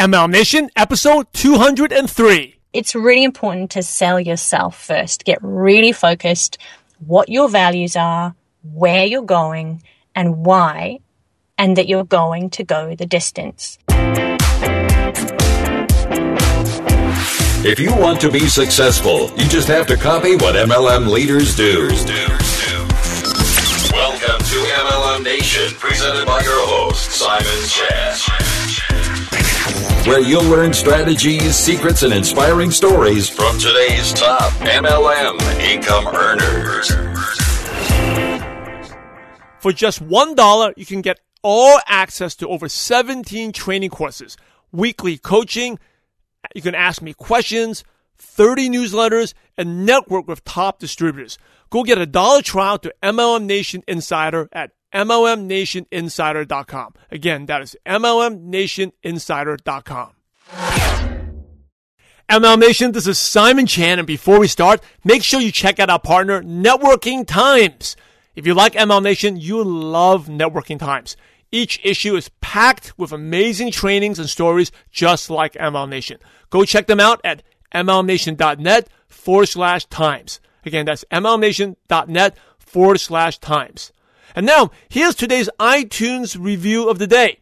MLM Nation, episode 203. It's really important to sell yourself first. Get really focused what your values are, where you're going, and why, and that you're going to go the distance. If you want to be successful, you just have to copy what MLM leaders do. Welcome to MLM Nation, presented by your host, Simon Chan. Where you'll learn strategies, secrets, and inspiring stories from today's top MLM income earners. For just $1, you can get all access to over 17 training courses, weekly coaching, you can ask me questions, 30 newsletters, and network with top distributors. Go get a dollar trial to MLM Nation Insider at MLMNationInsider.com. Again, that is MLMNationInsider.com. MLM Nation, this is Simon Chan, and before we start, make sure you check out our partner, Networking Times. If you like MLM Nation, you love Networking Times. Each issue is packed with amazing trainings and stories just like MLM Nation. Go check them out at mlmnation.net forward slash times. Again, that's mlmnation.net forward slash times. And now, here's today's iTunes review of the day.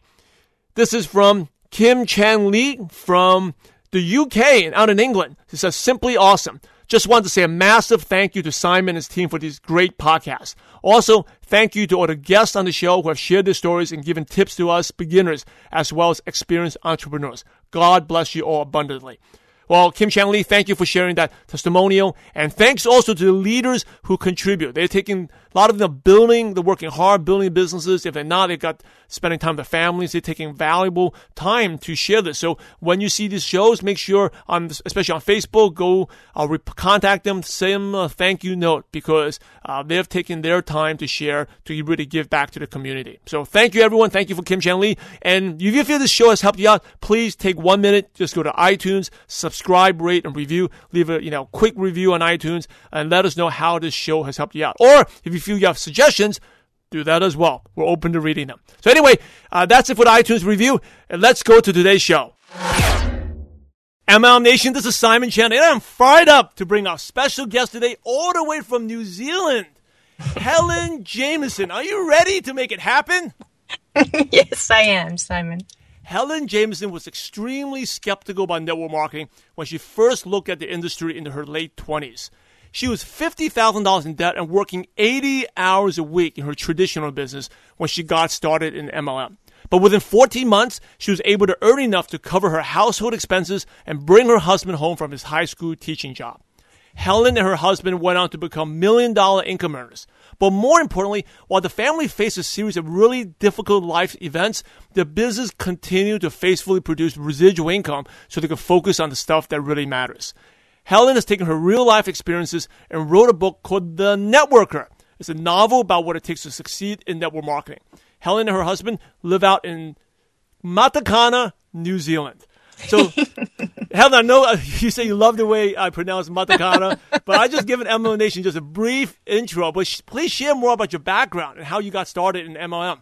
This is from Kim Chan Lee from the UK and out in England. He says, simply awesome. Just wanted to say a massive thank you to Simon and his team for these great podcasts. Also, thank you to all the guests on the show who have shared their stories and given tips to us beginners as well as experienced entrepreneurs. God bless you all abundantly. Well, Kim Chang Lee, thank you for sharing that testimonial. And thanks also to the leaders who contribute. They're taking a lot of them building, they're working hard, building businesses. If they're not, they've got spending time with their families. They're taking valuable time to share this. So when you see these shows, make sure on, especially on Facebook, go uh, contact them, send them a thank you note because uh, they've taken their time to share to really give back to the community. So thank you, everyone. Thank you for Kim Chan Lee. And if you feel this show has helped you out, please take one minute, just go to iTunes, subscribe, rate, and review. Leave a you know quick review on iTunes and let us know how this show has helped you out. Or if you feel you have suggestions, do that as well. We're open to reading them. So anyway, uh, that's it for the iTunes review, and let's go to today's show. MLM Nation, this is Simon Chan, and I'm fired up to bring our special guest today, all the way from New Zealand, Helen Jameson. Are you ready to make it happen? yes, I am, Simon. Helen Jameson was extremely skeptical about network marketing when she first looked at the industry in her late 20s. She was $50,000 in debt and working 80 hours a week in her traditional business when she got started in MLM. But within 14 months, she was able to earn enough to cover her household expenses and bring her husband home from his high school teaching job. Helen and her husband went on to become million dollar income earners. But more importantly, while the family faced a series of really difficult life events, the business continued to faithfully produce residual income so they could focus on the stuff that really matters. Helen has taken her real life experiences and wrote a book called The Networker. It's a novel about what it takes to succeed in network marketing. Helen and her husband live out in Matakana, New Zealand. So, Helen, I know uh, you say you love the way I pronounce Matakana, but I just given MLM Nation just a brief intro. But sh- please share more about your background and how you got started in MLM.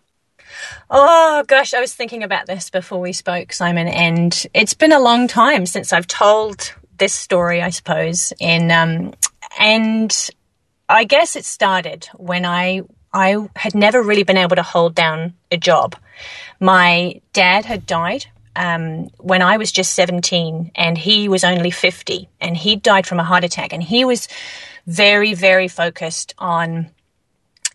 Oh gosh, I was thinking about this before we spoke, Simon, and it's been a long time since I've told this story, I suppose. In um, and I guess it started when I I had never really been able to hold down a job. My dad had died um, when I was just 17 and he was only 50 and he died from a heart attack and he was very, very focused on,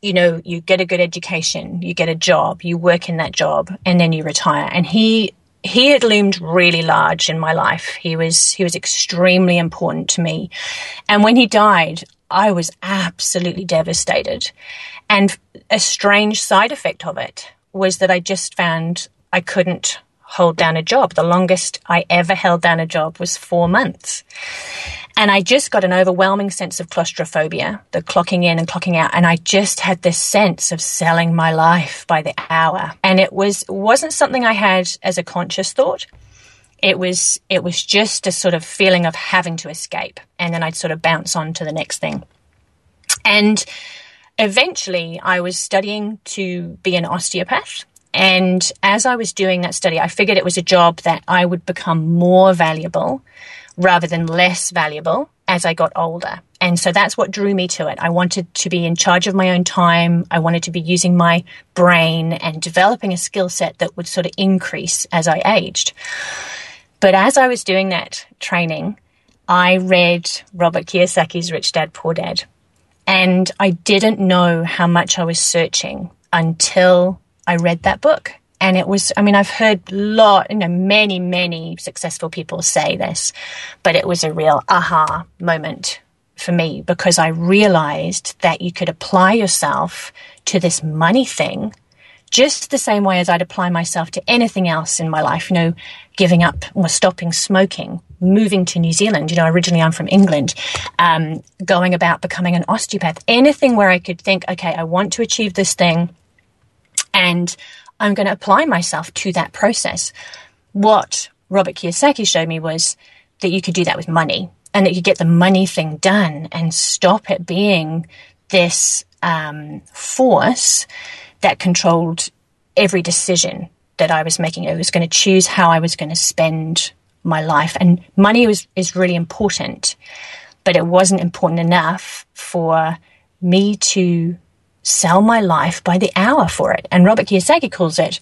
you know, you get a good education, you get a job, you work in that job and then you retire. And he he had loomed really large in my life. He was he was extremely important to me. And when he died, I was absolutely devastated. And a strange side effect of it was that I just found I couldn't hold down a job. The longest I ever held down a job was 4 months. And I just got an overwhelming sense of claustrophobia, the clocking in and clocking out. And I just had this sense of selling my life by the hour. And it was, wasn't something I had as a conscious thought. It was, it was just a sort of feeling of having to escape. And then I'd sort of bounce on to the next thing. And eventually I was studying to be an osteopath And as I was doing that study, I figured it was a job that I would become more valuable rather than less valuable as I got older. And so that's what drew me to it. I wanted to be in charge of my own time. I wanted to be using my brain and developing a skill set that would sort of increase as I aged. But as I was doing that training, I read Robert Kiyosaki's Rich Dad Poor Dad. And I didn't know how much I was searching until I read that book. And it was, I mean, I've heard lot, you know, many, many successful people say this, but it was a real aha moment for me because I realized that you could apply yourself to this money thing just the same way as I'd apply myself to anything else in my life, you know, giving up or stopping smoking, moving to New Zealand. You know, originally I'm from England, um, going about becoming an osteopath, anything where I could think, okay, I want to achieve this thing and I'm going to apply myself to that process. What Robert Kiyosaki showed me was that you could do that with money and that you get the money thing done and stop it being this um, force that controlled every decision that I was making. I was going to choose how I was going to spend my life, and money was is really important, but it wasn't important enough for me to sell my life by the hour for it. And Robert Kiyosaki calls it,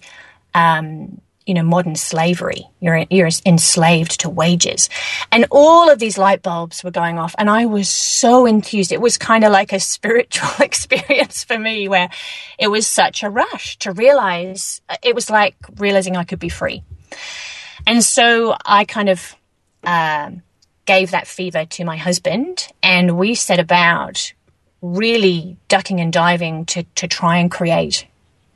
um, you know, modern slavery. You're, you're enslaved to wages. And all of these light bulbs were going off. And I was so enthused. It was kind of like a spiritual experience for me where it was such a rush to realize it was like realizing I could be free. And so I kind of, um, gave that fever to my husband and we set about really ducking and diving to, to try and create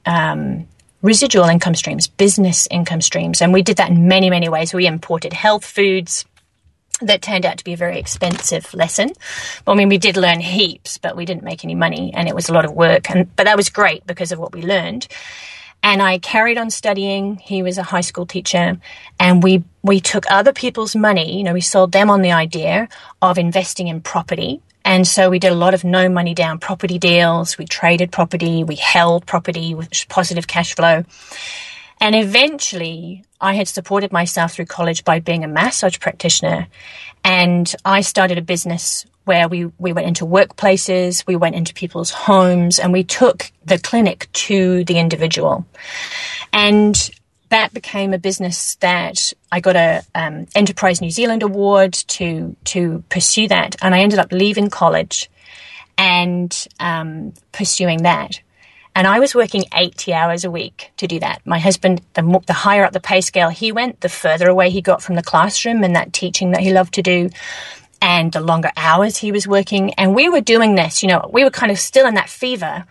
um, residual income streams, business income streams. And we did that in many, many ways. We imported health foods that turned out to be a very expensive lesson. I mean, we did learn heaps, but we didn't make any money and it was a lot of work. And, but that was great because of what we learned. And I carried on studying. He was a high school teacher and we, we took other people's money. You know, we sold them on the idea of investing in property and so we did a lot of no money down property deals. We traded property. We held property with positive cash flow. And eventually I had supported myself through college by being a massage practitioner. And I started a business where we, we went into workplaces, we went into people's homes, and we took the clinic to the individual. And that became a business that I got a um, Enterprise New Zealand award to to pursue that, and I ended up leaving college and um, pursuing that. And I was working 80 hours a week to do that. My husband, the, the higher up the pay scale he went, the further away he got from the classroom and that teaching that he loved to do, and the longer hours he was working. And we were doing this, you know, we were kind of still in that fever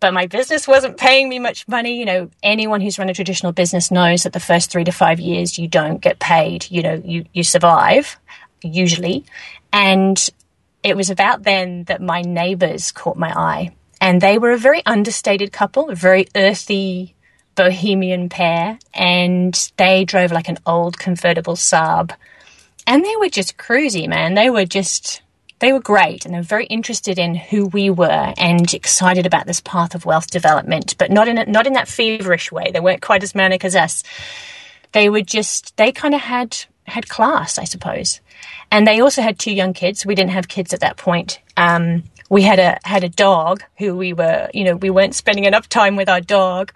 but my business wasn't paying me much money. You know, anyone who's run a traditional business knows that the first three to five years you don't get paid. You know, you, you survive usually. And it was about then that my neighbors caught my eye. And they were a very understated couple, a very earthy bohemian pair. And they drove like an old convertible Saab. And they were just cruisy, man. They were just they were great and they were very interested in who we were and excited about this path of wealth development, but not in a, not in that feverish way. They weren't quite as manic as us. They were just they kind of had had class, I suppose. And they also had two young kids. We didn't have kids at that point. Um, we had a had a dog who we were you know we weren't spending enough time with our dog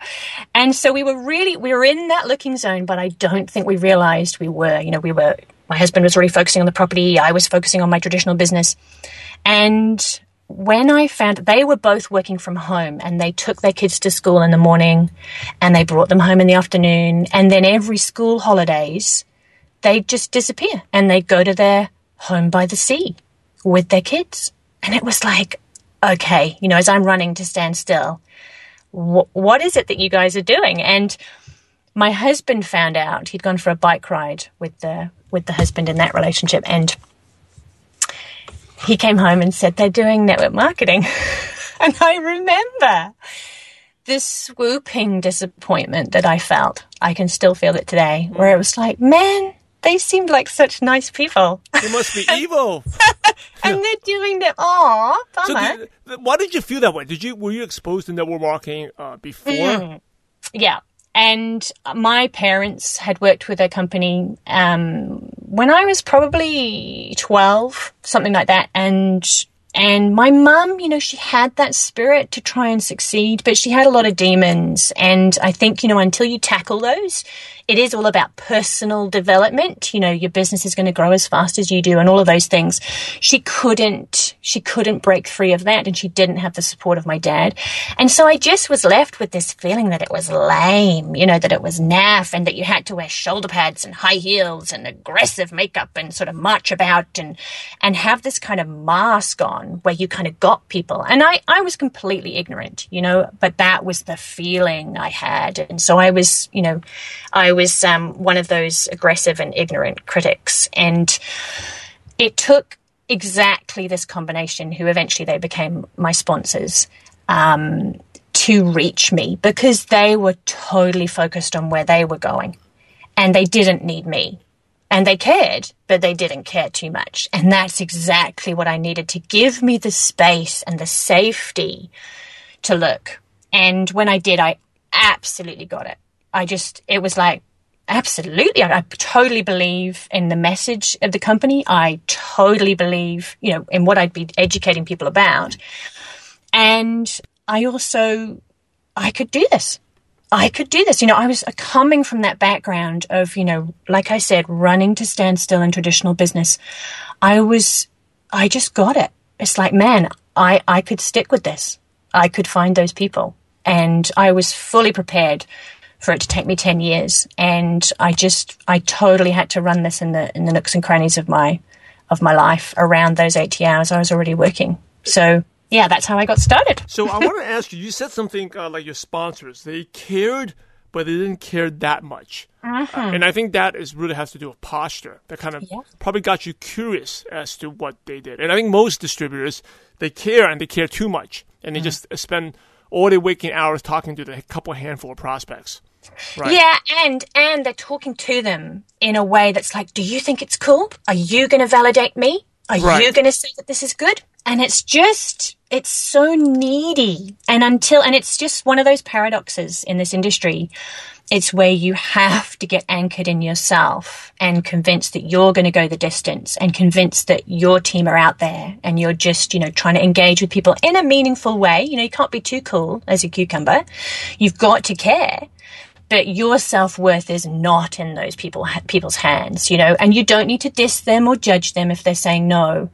and so we were really we were in that looking zone but i don't think we realized we were you know we were my husband was really focusing on the property. I was focusing on my traditional business. And when I found they were both working from home and they took their kids to school in the morning and they brought them home in the afternoon. And then every school holidays, they'd just disappear and they'd go to their home by the sea with their kids. And it was like, okay, you know, as I'm running to stand still, wh- what is it that you guys are doing? And my husband found out he'd gone for a bike ride with the with the husband in that relationship. And he came home and said, they're doing network marketing. and I remember this swooping disappointment that I felt. I can still feel it today, where it was like, man, they seemed like such nice people. They must be evil. and they're doing that. Aw, bummer. So did, why did you feel that way? Did you were you exposed to network marketing uh, before? Mm. Yeah. And my parents had worked with a company um, when I was probably 12, something like that. And and my mum, you know, she had that spirit to try and succeed, but she had a lot of demons. And I think, you know, until you tackle those, it is all about personal development. You know, your business is going to grow as fast as you do and all of those things. She couldn't, she couldn't break free of that and she didn't have the support of my dad. And so I just was left with this feeling that it was lame, you know, that it was naff and that you had to wear shoulder pads and high heels and aggressive makeup and sort of march about and, and have this kind of mask on where you kind of got people. And I, I was completely ignorant, you know, but that was the feeling I had. And so I was, you know, I was um, one of those aggressive and ignorant critics. And it took exactly this combination, who eventually they became my sponsors, um, to reach me because they were totally focused on where they were going and they didn't need me. And they cared, but they didn't care too much. And that's exactly what I needed to give me the space and the safety to look. And when I did, I absolutely got it. I just, it was like, Absolutely. I, I, totally believe in the message of the company. I totally believe, you know, in what I'd be educating people about. And I also, I could do this. I could do this. You know, I was uh, coming from that background of, you know, like I said, running to stand still in traditional business. I was, I just got it. It's like, man, I, I could stick with this. I could find those people. And I was fully prepared for it to take me 10 years. And I just, I totally had to run this in the, in the nooks and crannies of my, of my life around those 80 hours I was already working. So yeah, that's how I got started. so I want to ask you, you said something uh, like your sponsors, they cared, but they didn't care that much. Uh-huh. Uh, and I think that is really has to do with posture. That kind of Yeah. probably got you curious as to what they did. And I think most distributors, they care and they care too much. And they Mm. just spend all their waking hours talking to the couple handful of prospects. Right. Yeah, and and they're talking to them in a way that's like, "Do you think it's cool? Are you going to validate me? Are Right. you going to say that this is good?" And it's just it's so needy. And until and it's just one of those paradoxes in this industry. It's where you have to get anchored in yourself and convinced that you're going to go the distance and convinced that your team are out there and you're just, you know, trying to engage with people in a meaningful way. You know, you can't be too cool as a cucumber. You've got to care but your self-worth is not in those people people's hands you know? And you don't need to diss them or judge them if they're saying no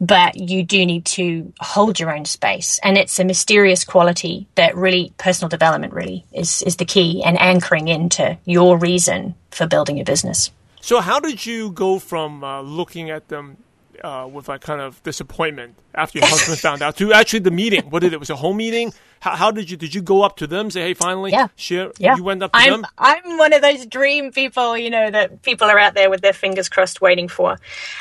but you do need to hold your own space. And it's a mysterious quality that really personal development really is is the key and anchoring into your reason for building your business. So how did you go from uh, looking at them uh, with a kind of disappointment after your husband found out to actually the meeting? What did it? Was a home meeting? How, how did you did you go up to them say, hey, finally, Yeah. share? Yeah. You went up to I'm, them. I'm one of those dream people, you know, that people are out there with their fingers crossed waiting for.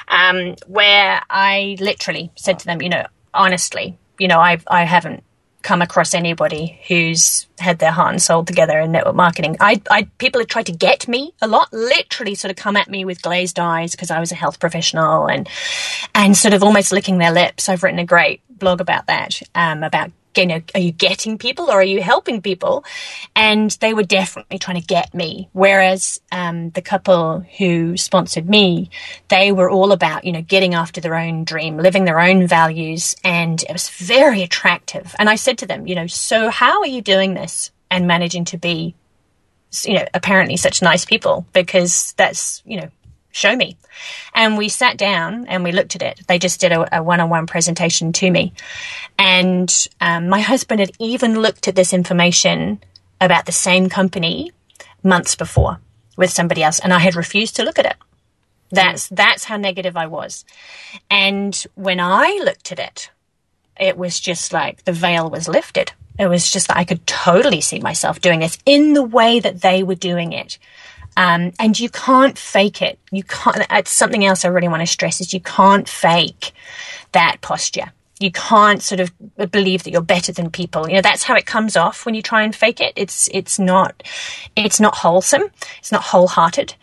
Um, where I literally said to them, you know, honestly, you know, I I haven't come across anybody who's had their heart and soul together in network marketing. I, I people have tried to get me a lot, literally sort of come at me with glazed eyes because I was a health professional and and sort of almost licking their lips. I've written a great blog about that, um, about you know, are you getting people or are you helping people? And they were definitely trying to get me. Whereas um, the couple who sponsored me, they were all about, you know, getting after their own dream, living their own values. And it was very attractive. And I said to them, you know, so how are you doing this and managing to be, you know, apparently such nice people? Because that's, you know, show me. And we sat down and we looked at it. They just did a, a one-on-one presentation to me. And um, my husband had even looked at this information about the same company months before with somebody else, and I had refused to look at it. That's that's how negative I was. And when I looked at it, it was just like the veil was lifted. It was just that I could totally see myself doing this in the way that they were doing it. Um, and you can't fake it. You can't. It's something else I really want to stress is you can't fake that posture. You can't sort of believe that you're better than people. You know that's how it comes off when you try and fake it. It's it's not it's not wholesome. It's not wholehearted.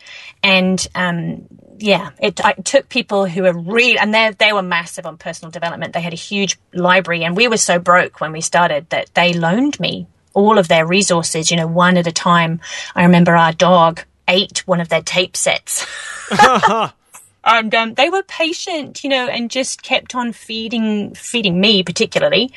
And um, yeah, it, it took people who were really, and they they were massive on personal development. They had a huge library, and we were so broke when we started that they loaned me all of their resources, you know, one at a time. I remember our dog ate one of their tape sets. and um, they were patient, you know, and just kept on feeding feeding me particularly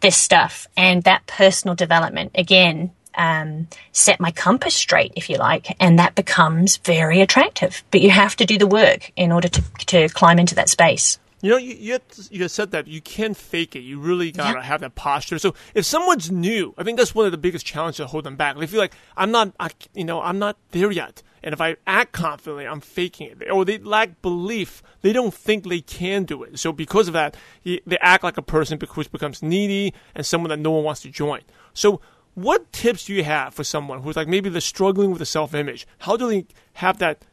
this stuff and that personal development again um, set my compass straight, if you like, and that becomes very attractive. But you have to do the work in order to to climb into that space. You know, you, you, you said that you can't fake it. You really gotta yeah. have that posture. So if someone's new, I think that's one of the biggest challenges to hold them back. They feel like I'm not, I, you know, I'm not there yet. And if I act confidently, I'm faking it. Or they lack belief. They don't think they can do it. So because of that, they act like a person which becomes needy and someone that no one wants to join. So what tips do you have for someone who's like maybe they're struggling with the self-image? How do they have that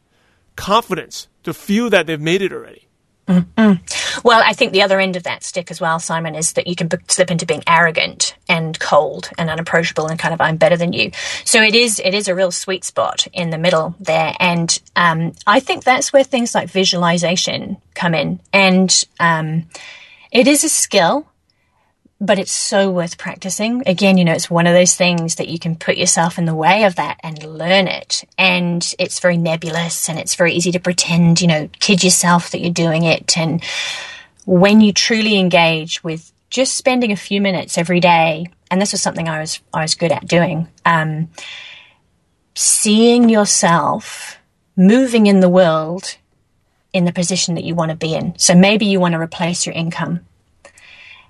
confidence to feel that they've made it already? Mm-hmm. Well, I think the other end of that stick as well, Simon, is that you can slip into being arrogant and cold and unapproachable and kind of I'm better than you. So it is it is a real sweet spot in the middle there, and um, I think that's where things like visualization come in, and um, it is a skill but it's so worth practicing. Again, you know, it's one of those things that you can put yourself in the way of that and learn it. And it's very nebulous and it's very easy to pretend, you know, kid yourself that you're doing it. And when you truly engage with just spending a few minutes every day, and this was something I was I was good at doing, um, seeing yourself moving in the world in the position that you want to be in. So maybe you want to replace your income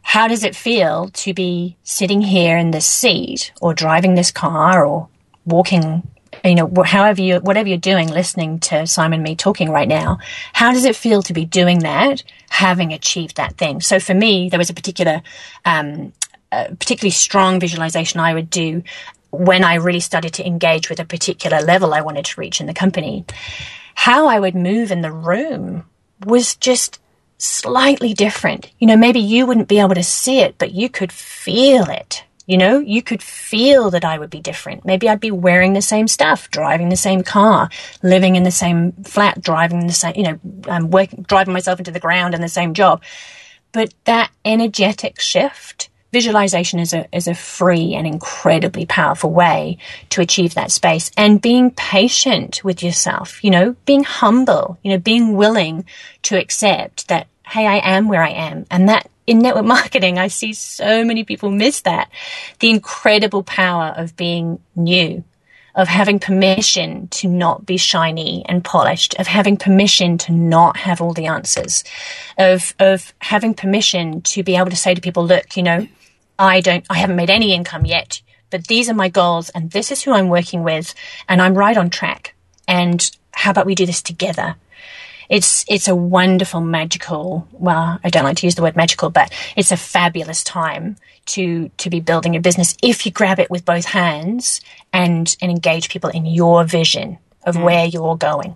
how does it feel to be sitting here in this seat or driving this car or walking you know however you whatever you're doing listening to simon and me talking right now how does it feel to be doing that having achieved that thing? So for me there was a particular um, a particularly strong visualization i would do when i really started to engage with a particular level i wanted to reach in the company. How i would move in the room was just slightly different. You know, maybe you wouldn't be able to see it, but you could feel it. You know, you could feel that I would be different. Maybe I'd be wearing the same stuff, driving the same car, living in the same flat, driving the same, you know, um, working, driving myself into the ground in the same job. But that energetic shift, visualization is a, is a free and incredibly powerful way to achieve that space and being patient with yourself, you know, being humble, you know, being willing to accept that hey, I am where I am. And that in network marketing, I see so many people miss that. The incredible power of being new, of having permission to not be shiny and polished, of having permission to not have all the answers, of, of having permission to be able to say to people, look, you know, I don't, I haven't made any income yet, but these are my goals and this is who I'm working with and I'm right on track. And how about we do this together? It's it's a wonderful magical well i don't like to use the word magical but it's a fabulous time to to be building a business if you grab it with both hands and and engage people in your vision of mm. where you're going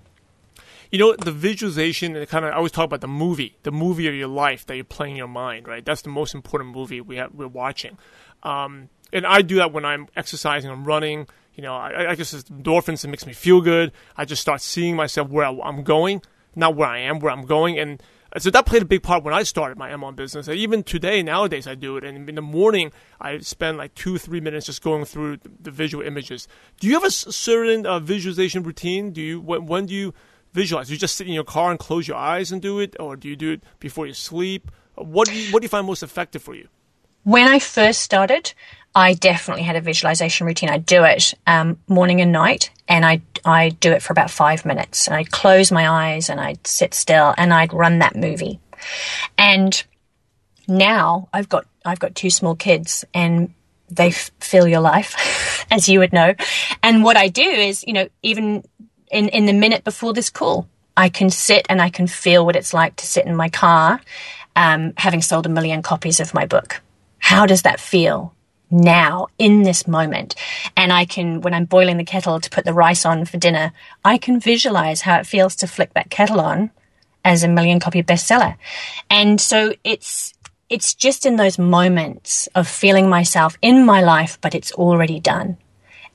you know the visualization and kind of I always talk about the movie, the movie of your life that you're playing in your mind, right? That's the most important movie we have, we're watching. Um, and I do that when I'm exercising, I'm running. You know, I, I just endorphins it makes me feel good. I just start seeing myself where I, I'm going not where I am, where I'm going, and so that played a big part when I started my MLM business. And even today, nowadays, I do it. And in the morning, I spend like two, three minutes just going through the visual images. Do you have a certain uh, visualization routine? Do you when, when do you visualize? Do you just sit in your car and close your eyes and do it, or do you do it before you sleep? What do you, what do you find most effective for you? When I first started, I definitely had a visualization routine. I do it um, morning and night, and I I do it for about five minutes. And I'd close my eyes and I'd sit still and I'd run that movie. And now I've got I've got two small kids, and they f- fill your life, as you would know. And what I do is, you know, even in in the minute before this call, I can sit and I can feel what it's like to sit in my car, um, having sold a million copies of my book. How does that feel? Now in this moment. And I can, when I'm boiling the kettle to put the rice on for dinner, I can visualize how it feels to flick that kettle on as a million copy bestseller. And so it's, it's just in those moments of feeling myself in my life, but it's already done.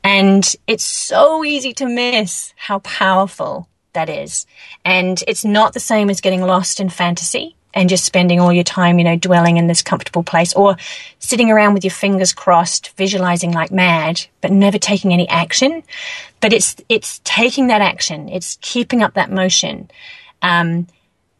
And it's so easy to miss how powerful that is. And it's not the same as getting lost in fantasy and just spending all your time, you know, dwelling in this comfortable place or sitting around with your fingers crossed, visualizing like mad, but never taking any action. But it's, it's taking that action. It's keeping up that motion. Um,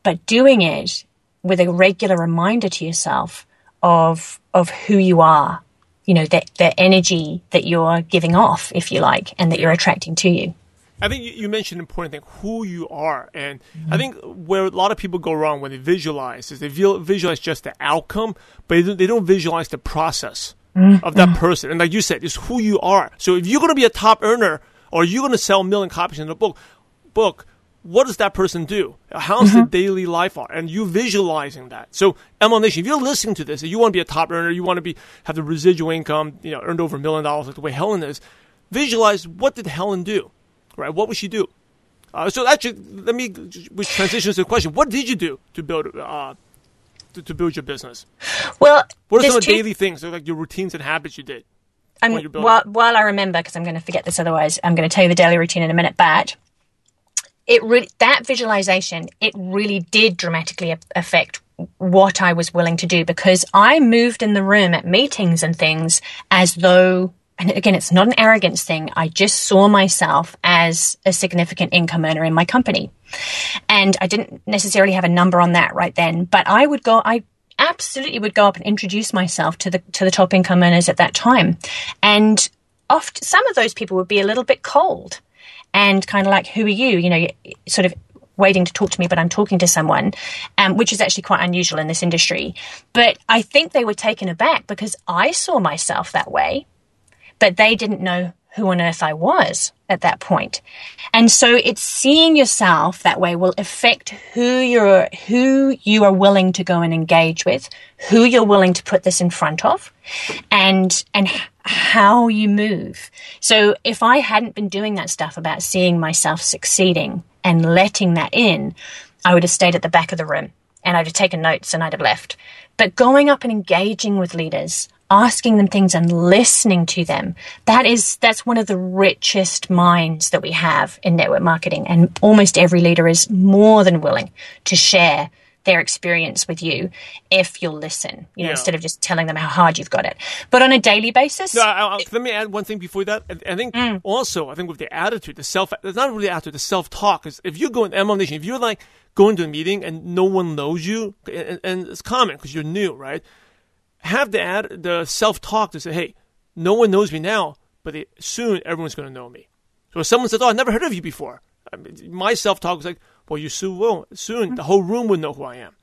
but doing it with a regular reminder to yourself of, of who you are, you know, that, the energy that you're giving off, if you like, and that you're attracting to you. I think you mentioned an important thing, who you are. And mm-hmm. I think where a lot of people go wrong when they visualize is they visualize just the outcome, but they don't visualize the process mm-hmm. of that person. And like you said, it's who you are. So if you're going to be a top earner or you're going to sell a million copies in a book, book, what does that person do? How's mm-hmm. the daily life are? And you visualizing that. So MLM Nation, if you're listening to this, if you want to be a top earner, you want to be have the residual income, you know, earned over a million dollars like the way Helen is, visualize what did Helen do? Right? What would she do? Uh, so actually, let me which transitions to the question: What did you do to build uh, to, to, build your business? Well, what are some of the daily things, like your routines and habits you did? I'm, while, while I remember, because I'm going to forget this otherwise, I'm going to tell you the daily routine in a minute. But it re- that visualization it really did dramatically affect what I was willing to do because I moved in the room at meetings and things as though and again, it's not an arrogance thing. I just saw myself as a significant income earner in my company. And I didn't necessarily have a number on that right then, but I would go, I absolutely would go up and introduce myself to the, to the top income earners at that time. And oft, some of those people would be a little bit cold and kind of like, who are you? You know, sort of waiting to talk to me, but I'm talking to someone, um, which is actually quite unusual in this industry. But I think they were taken aback because I saw myself that way but they didn't know who on earth I was at that point. And so it's seeing yourself that way will affect who you're, who you are willing to go and engage with, who you're willing to put this in front of and, and how you move. So if I hadn't been doing that stuff about seeing myself succeeding and letting that in, I would have stayed at the back of the room and I'd have taken notes and I'd have left. But going up and engaging with leaders, asking them things and listening to them. That is, that's one of the richest minds that we have in network marketing. And almost every leader is more than willing to share their experience with you if you'll listen, you know, yeah. instead of just telling them how hard you've got it. But on a daily basis. No, I, I, let me add one thing before that. I, I think mm. also, I think with the attitude, the self, it's not really attitude, the self talk. Is if you go in MLM Nation, if you're like going to a meeting and no one knows you, and, and it's common because you're new, right? Have the ad, the self talk to say, hey, no one knows me now, but it, soon everyone's going to know me. So if someone says, oh, I've never heard of you before, I mean, my self talk is like, well, you soon will. Soon the whole room will know who I am.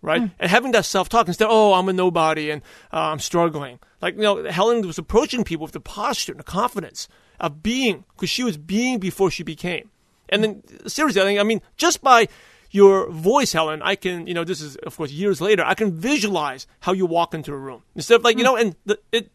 Right? And having that self talk instead, oh, I'm a nobody and uh, I'm struggling. Like, you know, Helen was approaching people with the posture and the confidence of being, because she was being before she became. And then, seriously, I, think, I mean, just by your voice, Helen, I can, you know, this is, of course, years later, I can visualize how you walk into a room. Instead of like, mm. you know, and the, it,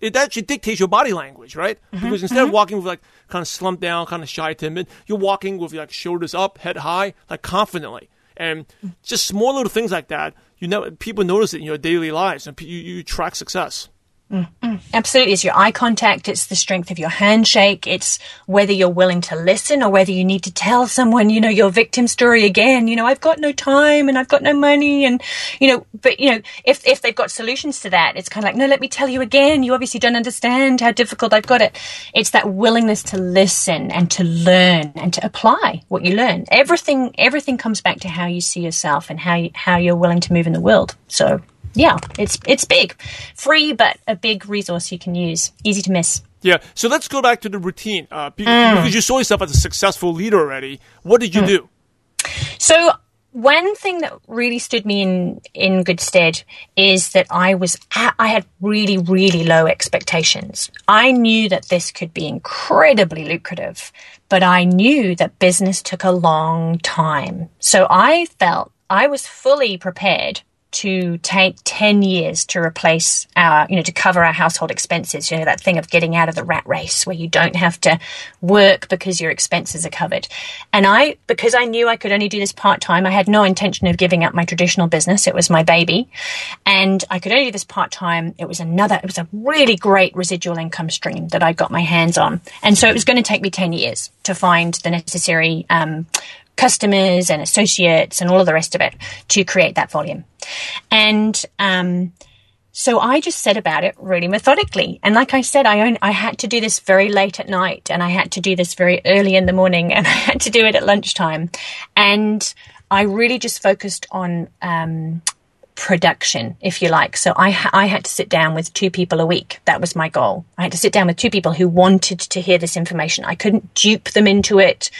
it actually dictates your body language, right? Mm-hmm, because instead mm-hmm. of walking with like kind of slumped down, kind of shy, timid, you're walking with like shoulders up, head high, like confidently. And just small little things like that, you know, people notice it in your daily lives and you, you track success. Mm-hmm. Absolutely. It's your eye contact. It's the strength of your handshake. It's whether you're willing to listen or whether you need to tell someone, you know, your victim story again. You know, I've got no time and I've got no money. And, you know, but, you know, if, if they've got solutions to that, it's kind of like, no, let me tell you again. You obviously don't understand how difficult I've got it. It's that willingness to listen and to learn and to apply what you learn. Everything, everything comes back to how you see yourself and how you, how you're willing to move in the world. So yeah, it's it's big, free, but a big resource you can use, easy to miss. Yeah. So let's go back to the routine. Uh, because mm. you saw yourself as a successful leader already. What did you mm. do? So one thing that really stood me in in good stead is that I was at, I had really really low expectations. I knew that this could be incredibly lucrative, but I knew that business took a long time. So I felt I was fully prepared to take 10 years to replace our, you know, to cover our household expenses. You know, that thing of getting out of the rat race where you don't have to work because your expenses are covered. And I, because I knew I could only do this part time, I had no intention of giving up my traditional business. It was my baby. And I could only do this part time. It was another, it was a really great residual income stream that I got my hands on. And so it was going to take me 10 years to find the necessary, um, customers and associates and all of the rest of it to create that volume. And um, so I just set about it really methodically. And like I said, I own, I had to do this very late at night and I had to do this very early in the morning and I had to do it at lunchtime. And I really just focused on um, production, if you like. So I, I had to sit down with two people a week. That was my goal. I had to sit down with two people who wanted to hear this information. I couldn't dupe them into it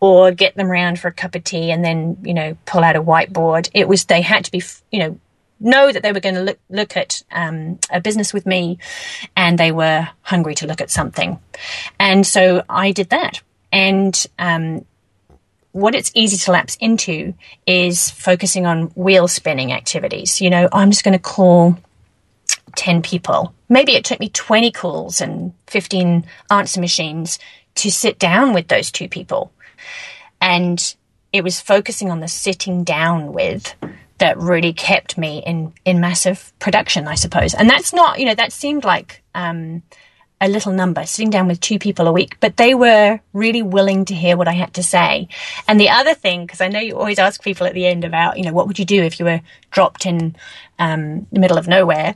or get them round for a cup of tea and then, you know, pull out a whiteboard. It was, they had to be, you know, know that they were going to look, look at um, a business with me and they were hungry to look at something. And so I did that. And um, what it's easy to lapse into is focusing on wheel spinning activities. You know, I'm just going to call 10 people. Maybe it took me 20 calls and 15 answer machines to sit down with those two people. And it was focusing on the sitting down with that really kept me in, in massive production, I suppose. And that's not, you know, that seemed like, um, a little number, sitting down with two people a week, but they were really willing to hear what I had to say. And the other thing, because I know you always ask people at the end about, you know, what would you do if you were dropped in um, the middle of nowhere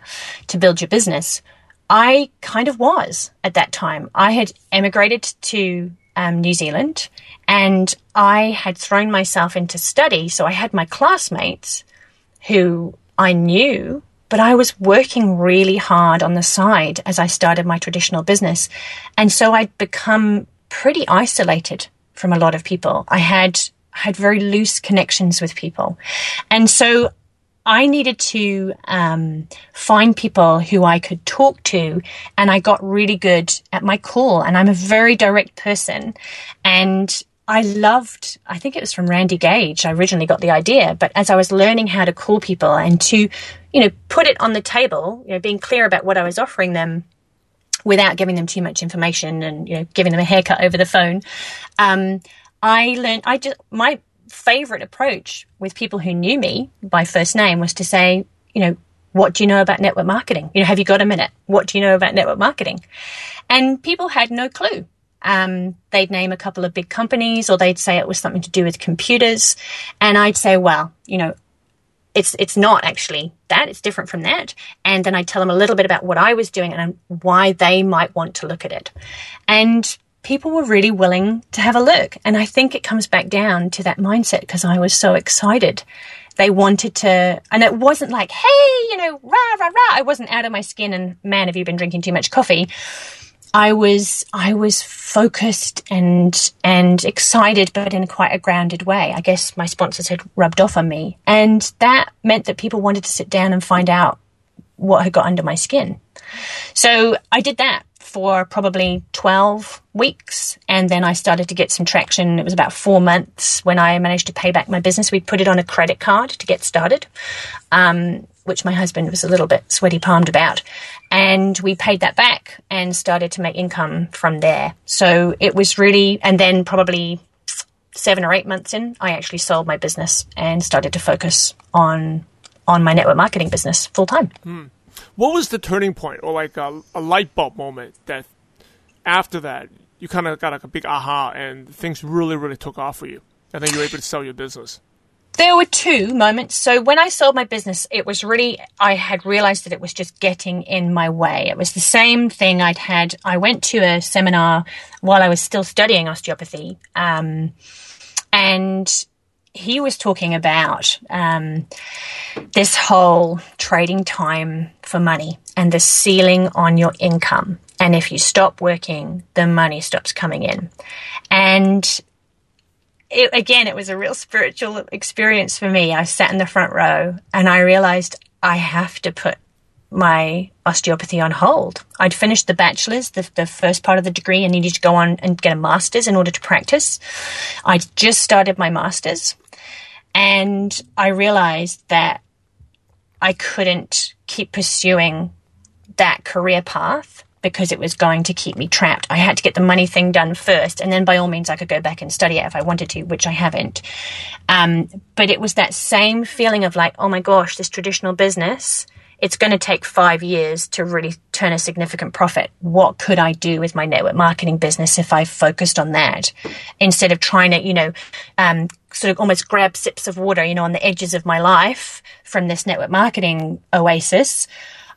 to build your business? I kind of was at that time. I had emigrated to um, New Zealand and I had thrown myself into study. So I had my classmates who I knew but I was working really hard on the side as I started my traditional business. And so I'd become pretty isolated from a lot of people. I had had very loose connections with people. And so I needed to um, find people who I could talk to, and I got really good at my call. And I'm a very direct person, and I loved. I think it was from Randy Gage. I originally got the idea, but as I was learning how to call people and to you know, put it on the table, you know, being clear about what I was offering them without giving them too much information and, you know, giving them a haircut over the phone. Um, I learned, I just, my favorite approach with people who knew me by first name was to say, you know, what do you know about network marketing? You know, have you got a minute? What do you know about network marketing? And people had no clue. Um, they'd name a couple of big companies or they'd say it was something to do with computers. And I'd say, well, you know, it's it's not actually that it's different from that and then I'd tell them a little bit about what i was doing and why they might want to look at it and people were really willing to have a look. And i think it comes back down to that mindset because i was so excited. They wanted to and it wasn't like hey you know rah rah rah. I wasn't out of my skin and man have you been drinking too much coffee? I was I was focused and and excited, but in quite a grounded way. I guess my sponsors had rubbed off on me, and that meant that people wanted to sit down and find out what had got under my skin. So I did that for probably 12 weeks. And then I started to get some traction. It was about four months when I managed to pay back my business. We put it on a credit card to get started, um, which my husband was a little bit sweaty palmed about. And we paid that back and started to make income from there. So it was really, and then probably seven or eight months in, I actually sold my business and started to focus on on my network marketing business full time. Hmm. What was the turning point, or like a, a light bulb moment that after that you kind of got like a big aha and things really really took off for you, and then you were able to sell your business? There were two moments. So when I sold my business, it was really, I had realized that it was just getting in my way. It was the same thing I'd had. I went to a seminar while I was still studying osteopathy. Um, and he was talking about um, this whole trading time for money and the ceiling on your income. And if you stop working, the money stops coming in. And it, again, it was a real spiritual experience for me. I sat in the front row and I realized I have to put my osteopathy on hold. I'd finished the bachelor's, the, the first part of the degree, and needed to go on and get a master's in order to practice. I'd just started my master's, and I realized that I couldn't keep pursuing that career path because it was going to keep me trapped. I had to get the money thing done first, and then by all means, I could go back and study it if I wanted to, which I haven't. Um, but it was that same feeling of like, oh my gosh, this traditional business, it's going to take five years to really turn a significant profit. What could I do with my network marketing business if I focused on that instead of trying to, you know, um, sort of almost grab sips of water, you know, on the edges of my life from this network marketing oasis.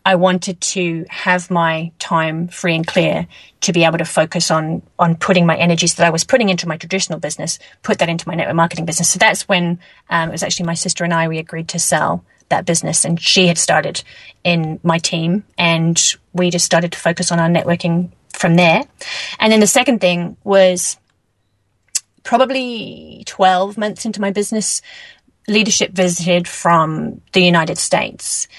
I wanted to have my time free and clear to be able to focus on on putting my energies that I was putting into my traditional business, put that into my network marketing business. So that's when um, it was actually my sister and I we agreed to sell that business, and she had started in my team, and we just started to focus on our networking from there. And then the second thing was probably 12 months into my business, leadership visited from the United States.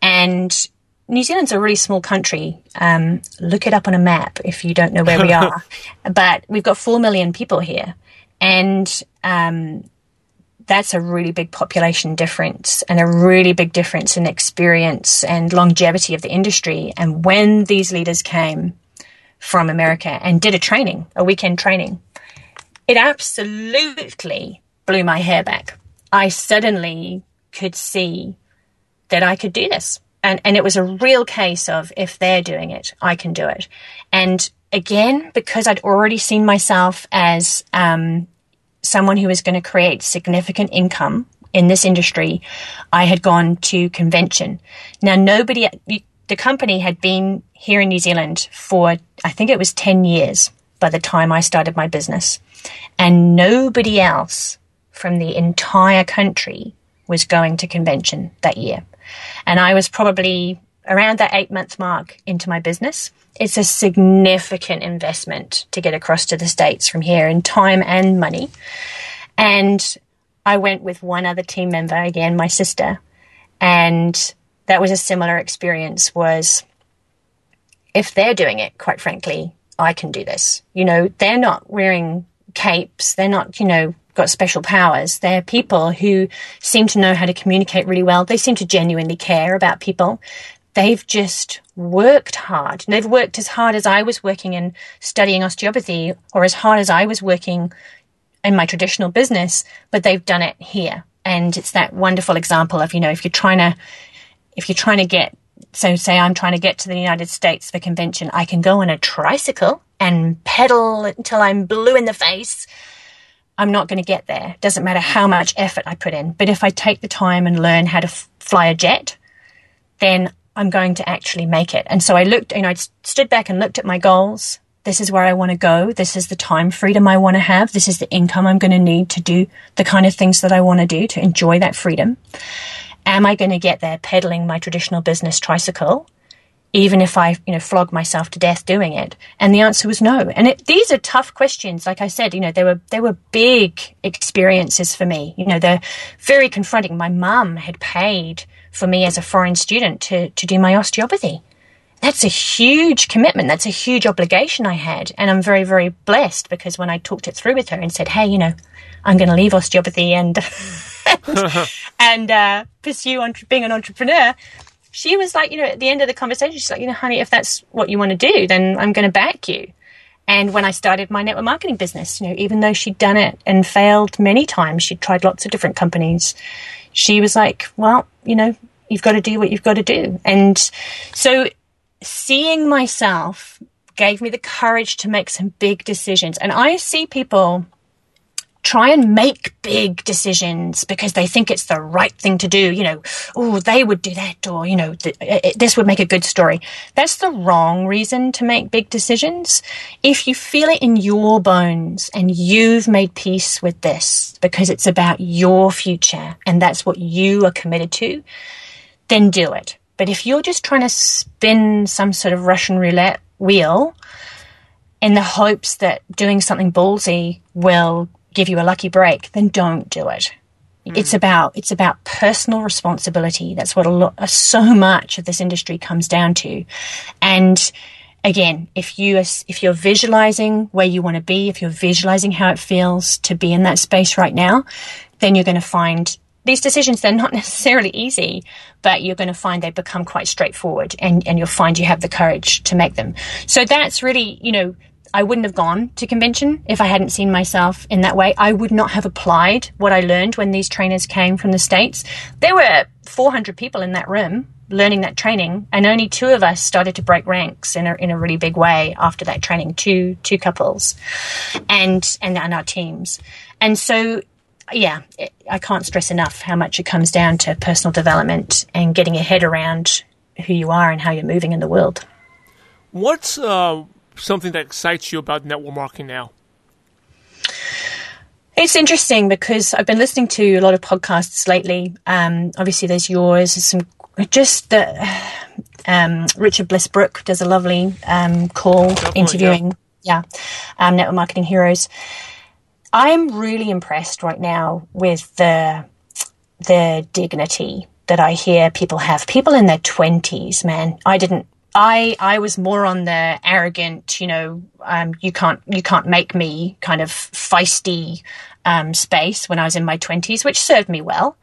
And New Zealand's a really small country. Um, look it up on a map if you don't know where we are. but we've got 4 million people here. And um, that's a really big population difference and a really big difference in experience and longevity of the industry. And when these leaders came from America and did a training, a weekend training, it absolutely blew my hair back. I suddenly could see that I could do this. And, and it was a real case of if they're doing it, I can do it. And again, because I'd already seen myself as um, someone who was going to create significant income in this industry, I had gone to convention. Now, nobody, the company had been here in New Zealand for, I think it was 10 years by the time I started my business. And nobody else from the entire country was going to convention that year. And I was probably around that eight month mark into my business. It's a significant investment to get across to the States from here in time and money. And I went with one other team member, again, my sister. And that was a similar experience was if they're doing it, quite frankly, I can do this. You know, they're not wearing capes. They're not, you know, got special powers. They're people who seem to know how to communicate really well. They seem to genuinely care about people. They've just worked hard. they've worked as hard as I was working in studying osteopathy or as hard as I was working in my traditional business, but they've done it here. And it's that wonderful example of, you know, if you're trying to, if you're trying to get, so say I'm trying to get to the United States for convention, I can go on a tricycle and pedal until I'm blue in the face. I'm not going to get there. Doesn't matter how much effort I put in. But if I take the time and learn how to f- fly a jet, then I'm going to actually make it. And so I looked, you know, I stood back and looked at my goals. This is where I want to go. This is the time freedom I want to have. This is the income I'm going to need to do the kind of things that I want to do to enjoy that freedom. Am I going to get there pedaling my traditional business tricycle? Even if I, you know, flog myself to death doing it? And the answer was no. And it, these are tough questions. Like I said, you know, they were, they were big experiences for me. You know, they're very confronting. My mum had paid for me as a foreign student to, to do my osteopathy. That's a huge commitment. That's a huge obligation I had. And I'm very, very blessed because when I talked it through with her and said, Hey, you know, I'm going to leave osteopathy and, and, and uh, pursue entre- being an entrepreneur, she was like, you know, at the end of the conversation, she's like, you know, honey, if that's what you want to do, then I'm going to back you. And when I started my network marketing business, you know, even though she'd done it and failed many times, she'd tried lots of different companies. She was like, well, you know, you've got to do what you've got to do. And so seeing myself gave me the courage to make some big decisions. And I see people try and make big decisions because they think it's the right thing to do. You know, oh, they would do that, or, you know, th- it, this would make a good story. That's the wrong reason to make big decisions. If you feel it in your bones and you've made peace with this because it's about your future and that's what you are committed to, then do it. But if you're just trying to spin some sort of Russian roulette wheel in the hopes that doing something ballsy will give you a lucky break, then don't do it. Mm. It's about it's about personal responsibility. That's what a lot, so much of this industry comes down to. And again, if you if you're visualizing where you want to be, if you're visualizing how it feels to be in that space right now, then you're going to find these decisions they're not necessarily easy, but you're going to find they become quite straightforward, and and you'll find you have the courage to make them. So that's really you know I wouldn't have gone to convention if I hadn't seen myself in that way. I would not have applied what I learned when these trainers came from the States. There were 400 people in that room learning that training, and only two of us started to break ranks in a, in a really big way after that training, two, two couples and, and, and our teams. And so yeah, I can't stress enough how much it comes down to personal development and getting your head around who you are and how you're moving in the world. What's uh, something that excites you about network marketing now? It's interesting because I've been listening to a lot of podcasts lately. Um, obviously, there's yours. There's some just the um, Richard Bliss Brooke does a lovely um, call Definitely, interviewing, yeah, yeah um, network marketing heroes. I'm really impressed right now with the the dignity that I hear people have. People in their twenties, man. I didn't. I I was more on the arrogant, you know, um, you can't you can't make me kind of feisty um, space when I was in my twenties, which served me well.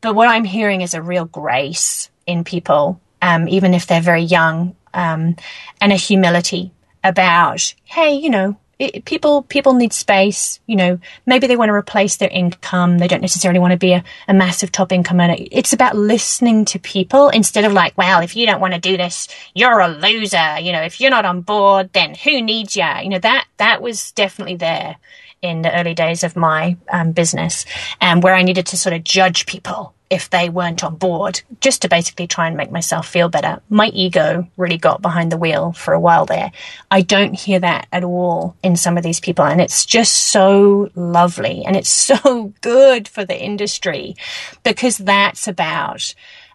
But what I'm hearing is a real grace in people, um, even if they're very young, um, and a humility about, hey, you know, it, people people need space. You know, maybe they want to replace their income. They don't necessarily want to be a, a massive top income earner. It's about listening to people instead of like, well, if you don't want to do this, you're a loser. You know, if you're not on board, then who needs you? You know, that that was definitely there in the early days of my um, business, and where I needed to sort of judge people if they weren't on board, just to basically try and make myself feel better. My ego really got behind the wheel for a while there. I don't hear that at all in some of these people, and it's just so lovely and it's so good for the industry because that's about.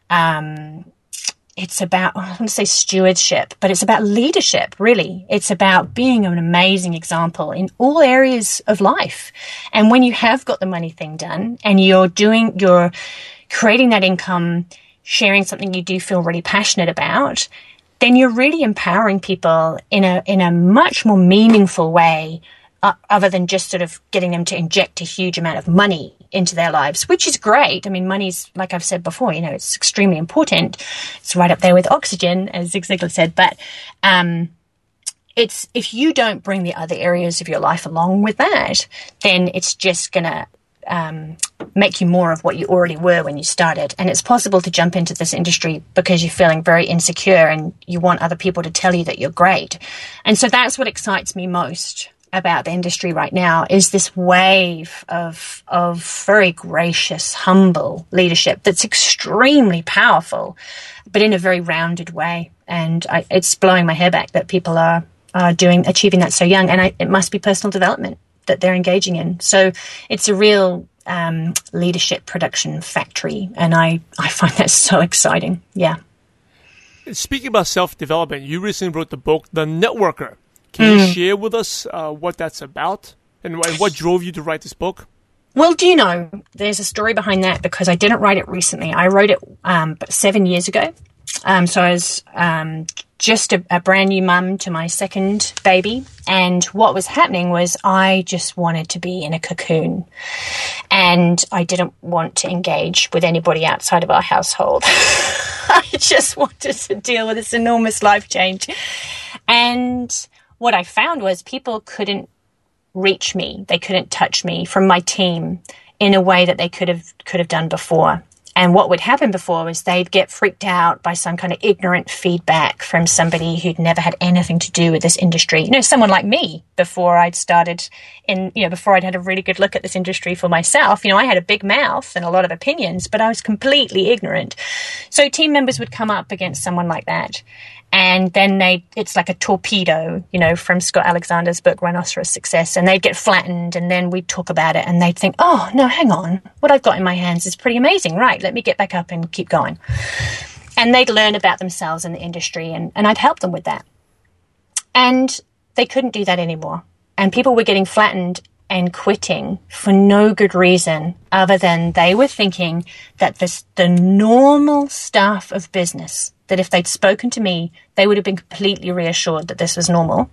Um, it's about, I want to say stewardship, but it's about leadership, really. It's about being an amazing example in all areas of life. And when you have got the money thing done and you're doing, you're creating that income, sharing something you do feel really passionate about, then you're really empowering people in a in a much more meaningful way uh, other than just sort of getting them to inject a huge amount of money into their lives, which is great. I mean, money's, like I've said before, you know, it's extremely important. It's right up there with oxygen, as Zig Ziglar said. But um, it's if you don't bring the other areas of your life along with that, then it's just going to um, make you more of what you already were when you started. And it's possible to jump into this industry because you're feeling very insecure and you want other people to tell you that you're great. And so that's what excites me most about the industry right now is this wave of of very gracious, humble leadership that's extremely powerful, but in a very rounded way. And I, it's blowing my hair back that people are are doing achieving that so young. And I, it must be personal development that they're engaging in. So it's a real um, leadership production factory, and I I find that so exciting. Yeah. Speaking about self development, you recently wrote the book The Networker. Can mm. you share with us uh, what that's about and what drove you to write this book? Well, do you know there's a story behind that because I didn't write it recently. I wrote it um, seven years ago. Um, so I was um, just a, a, brand new mum to my second baby. And what was happening was I just wanted to be in a cocoon. And I didn't want to engage with anybody outside of our household. I just wanted to deal with this enormous life change. And what I found was people couldn't reach me. They couldn't touch me from my team in a way that they could have could have done before. And what would happen before was they'd get freaked out by some kind of ignorant feedback from somebody who'd never had anything to do with this industry. You know, someone like me before I'd started in, you know, before I'd had a really good look at this industry for myself. You know, I had a big mouth and a lot of opinions, but I was completely ignorant. So team members would come up against someone like that and then they it's like a torpedo you know from scott alexander's book rhinoceros success. And they'd get flattened and then we'd talk about it and they'd think oh no hang on. What i've got in my hands is pretty amazing. Right let me get back up and keep going. And they'd learn about themselves in the industry and, and i'd help them with that. And they couldn't do that anymore. And people were getting flattened and quitting for no good reason other than they were thinking that this the normal stuff of business that if they'd spoken to me, they would have been completely reassured that this was normal.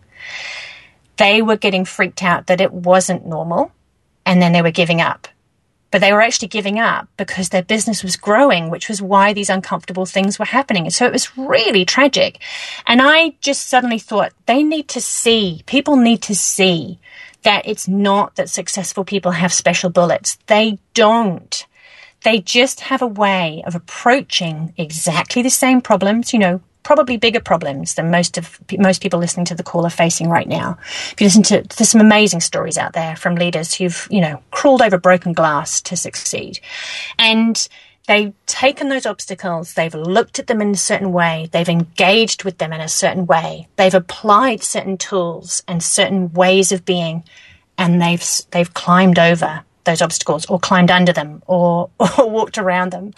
They were getting freaked out that it wasn't normal, and then they were giving up. But they were actually giving up because their business was growing, which was why these uncomfortable things were happening. And So it was really tragic. And I just suddenly thought they need to see, people need to see that it's not that successful people have special bullets. They don't. They just have a way of approaching exactly the same problems, you know, probably bigger problems than most of most people listening to the call are facing right now. If you listen to there's some amazing stories out there from leaders who've you know crawled over broken glass to succeed, and they've taken those obstacles, they've looked at them in a certain way, they've engaged with them in a certain way, they've applied certain tools and certain ways of being, and they've they've climbed over those obstacles or climbed under them or, or walked around them.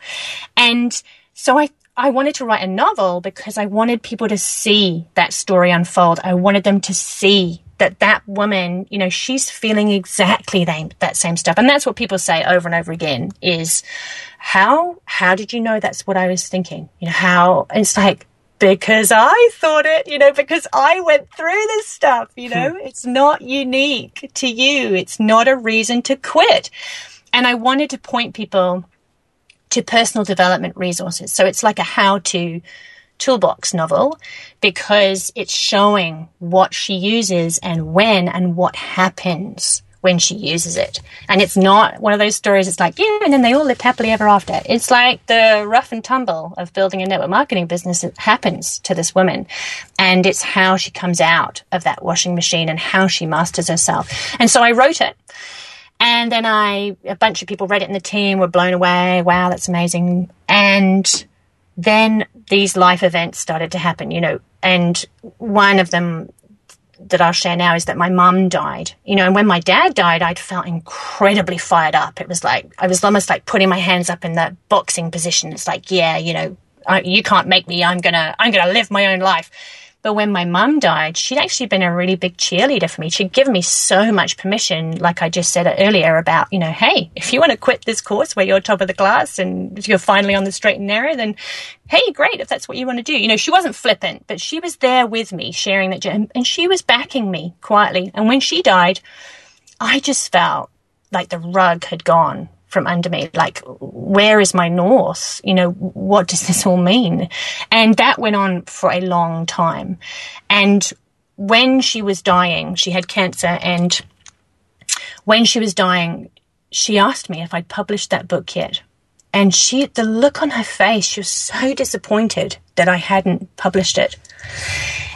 And so I I wanted to write a novel because I wanted people to see that story unfold. I wanted them to see that that woman, you know, she's feeling exactly that, that same stuff. And that's what people say over and over again is how, how did you know that's what I was thinking? You know, how it's like, because I thought it, you know, because I went through this stuff, you know, hmm. it's not unique to you. It's not a reason to quit. And I wanted to point people to personal development resources. So it's like a how to toolbox novel because it's showing what she uses and when and what happens when she uses it. And it's not one of those stories, it's like, yeah, and then they all lived happily ever after. It's like the rough and tumble of building a network marketing business that happens to this woman. And it's how she comes out of that washing machine and how she masters herself. And so I wrote it. And then I, a bunch of people read it in the team, were blown away. Wow, that's amazing. And then these life events started to happen, you know, and one of them that I'll share now is that my mum died. You know, and when my dad died, I'd felt incredibly fired up. It was like, I was almost like putting my hands up in that boxing position. It's like, yeah, you know, I, you can't make me. I'm gonna, I'm gonna live my own life. But when my mum died, she'd actually been a really big cheerleader for me. She'd given me so much permission, like I just said earlier about, you know, hey, if you want to quit this course where you're top of the class and you're finally on the straight and narrow, then hey, great, if that's what you want to do. You know, she wasn't flippant, but she was there with me, sharing that, journey, and she was backing me quietly. And when she died, I just felt like the rug had gone from under me. Like, where is my north? You know, what does this all mean? And that went on for a long time. And when she was dying, she had cancer. And when she was dying, she asked me if I'd published that book yet. And she, the look on her face, she was so disappointed that I hadn't published it.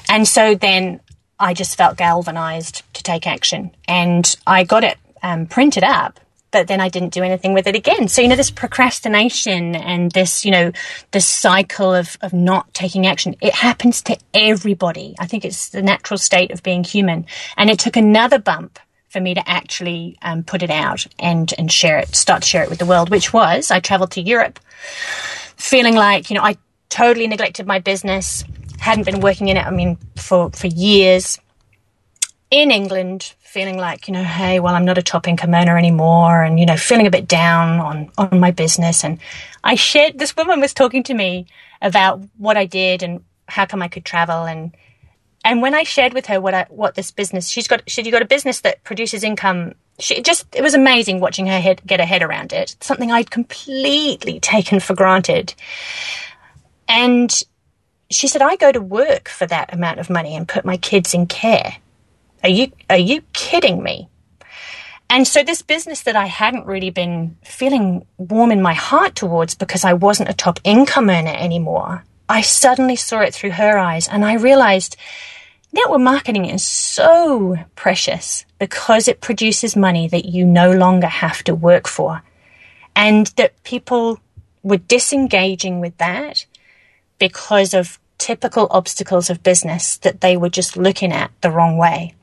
And so then I just felt galvanized to take action. And I got it um, printed up but then I didn't do anything with it again. So, you know, this procrastination and this, you know, this cycle of, of not taking action, it happens to everybody. I think it's the natural state of being human. And it took another bump for me to actually um, put it out and, and share it, start to share it with the world, which was I traveled to Europe feeling like, you know, I totally neglected my business, hadn't been working in it, I mean, for, for years in England feeling like, you know, hey, well, I'm not a top income earner anymore and, you know, feeling a bit down on, on my business. And I shared, this woman was talking to me about what I did and how come I could travel. And, and when I shared with her what I, what this business, she's got, she got a business that produces income. She just, it was amazing watching her head, get her head around it. Something I'd completely taken for granted. And she said, I go to work for that amount of money and put my kids in care. Are you, are you kidding me? And so this business that I hadn't really been feeling warm in my heart towards because I wasn't a top income earner anymore, I suddenly saw it through her eyes and I realized network marketing is so precious because it produces money that you no longer have to work for. And that people were disengaging with that because of typical obstacles of business that they were just looking at the wrong way.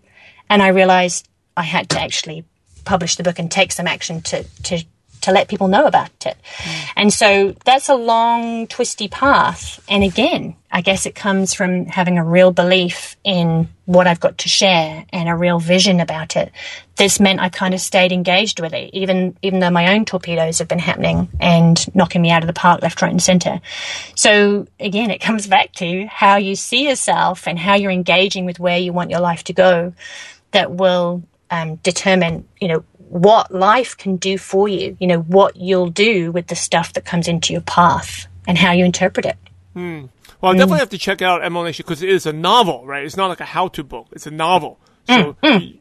And I realized I had to actually publish the book and take some action to, to, to let people know about it. Mm. And so that's a long, twisty path. And again, I guess it comes from having a real belief in what I've got to share and a real vision about it. This meant I kind of stayed engaged with it, even, even though my own torpedoes have been happening and knocking me out of the park left, right and center. So again, it comes back to how you see yourself and how you're engaging with where you want your life to go that will um, determine, you know, what life can do for you, you know, what you'll do with the stuff that comes into your path and how you interpret it. Hmm. Well, I definitely mm. have to check out MLM Nation because it is a novel, right? It's not like a how-to book; it's a novel. So, mm.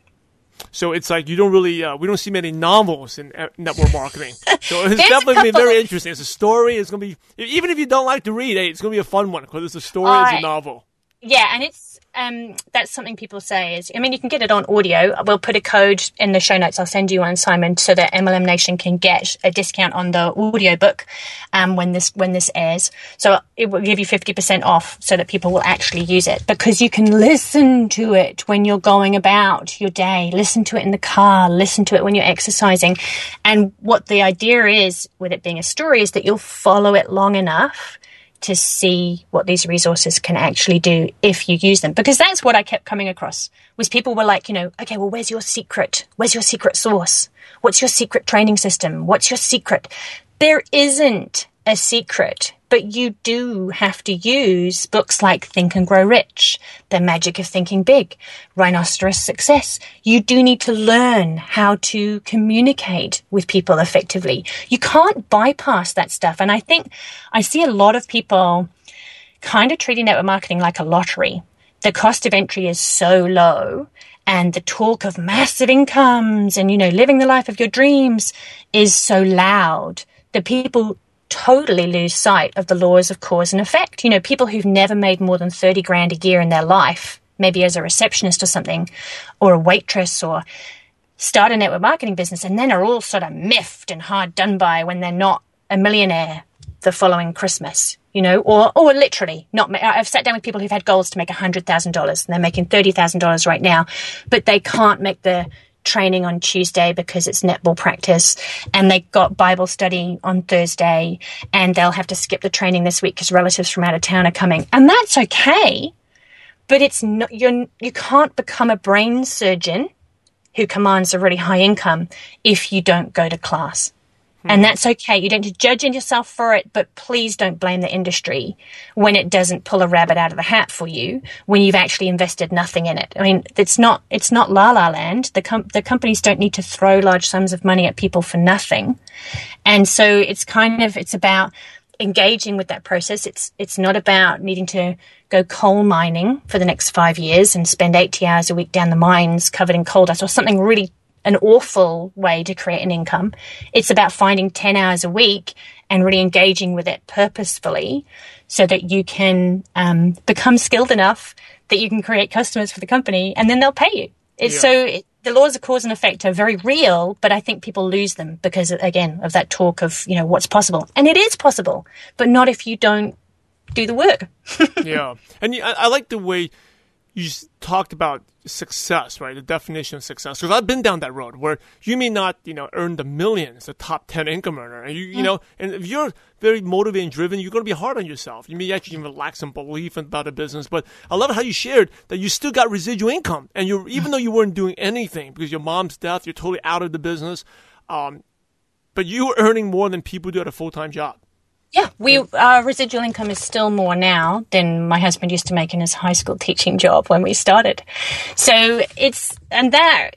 So it's like you don't really uh, we don't see many novels in uh, network marketing. So it's definitely very interesting. It's a story. It's gonna be even if you don't like to read, hey, it's gonna be a fun one because it's a story. It's a novel. Yeah, and it's um, that's something people say is I mean you can get it on audio. We'll put a code in the show notes. I'll send you one, Simon, so that MLM Nation can get a discount on the audio book um, when this when this airs. So it will give you fifty percent off, so that people will actually use it because you can listen to it when you're going about your day. Listen to it in the car. Listen to it when you're exercising. And what the idea is with it being a story is that you'll follow it long enough to see what these resources can actually do if you use them. Because that's what i kept coming across was people were like you know okay well where's your secret? Where's your secret source? What's your secret training system? What's your secret? There isn't a secret but you do have to use books like think and grow rich the magic of thinking big rhinoceros success. You do need to learn how to communicate with people effectively. You can't bypass that stuff. And i think i see a lot of people kind of treating network marketing like a lottery. The cost of entry is so low and the talk of massive incomes and, you know, living the life of your dreams is so loud. The people totally lose sight of the laws of cause and effect. You know, people who've never made more than 30 grand a year in their life, maybe as a receptionist or something, or a waitress or start a network marketing business and then are all sort of miffed and hard done by when they're not a millionaire the following Christmas, you know, or or literally not. I've sat down with people who've had goals to make hundred thousand dollars and they're making thirty thousand dollars right now, but they can't make the training on Tuesday because it's netball practice, and they got Bible study on Thursday, and they'll have to skip the training this week because relatives from out of town are coming, and that's okay. But it's not you're you can't become a brain surgeon who commands a really high income if you don't go to class. Mm-hmm. And that's okay. You don't have to judge yourself for it, but please don't blame the industry when it doesn't pull a rabbit out of the hat for you when you've actually invested nothing in it. I mean, it's not it's not la la land. The com- the companies don't need to throw large sums of money at people for nothing. And so it's kind of it's about engaging with that process. It's it's not about needing to go coal mining for the next five years and spend 80 hours a week down the mines covered in coal dust or something really an awful way to create an income. It's about finding 10 hours a week and really engaging with it purposefully so that you can um, become skilled enough that you can create customers for the company and then they'll pay you. It's Yeah. so it, the laws of cause and effect are very real, but I think people lose them because again of that talk of, you know, what's possible. And it is possible, but not if you don't do the work. yeah, and I, I like the way you talked about success, right? The definition of success. Because I've been down that road where you may not, you know, earn the millions, the top ten income earner, and you, you know, and if you're very motivated and driven, you're going to be hard on yourself. You may actually even lack some belief about a business. But I love how you shared that you still got residual income, and you, even though you weren't doing anything because your mom's death, you're totally out of the business. Um, but you were earning more than people do at a full time job. Yeah, we our uh, residual income is still more now than my husband used to make in his high school teaching job when we started. So it's and that,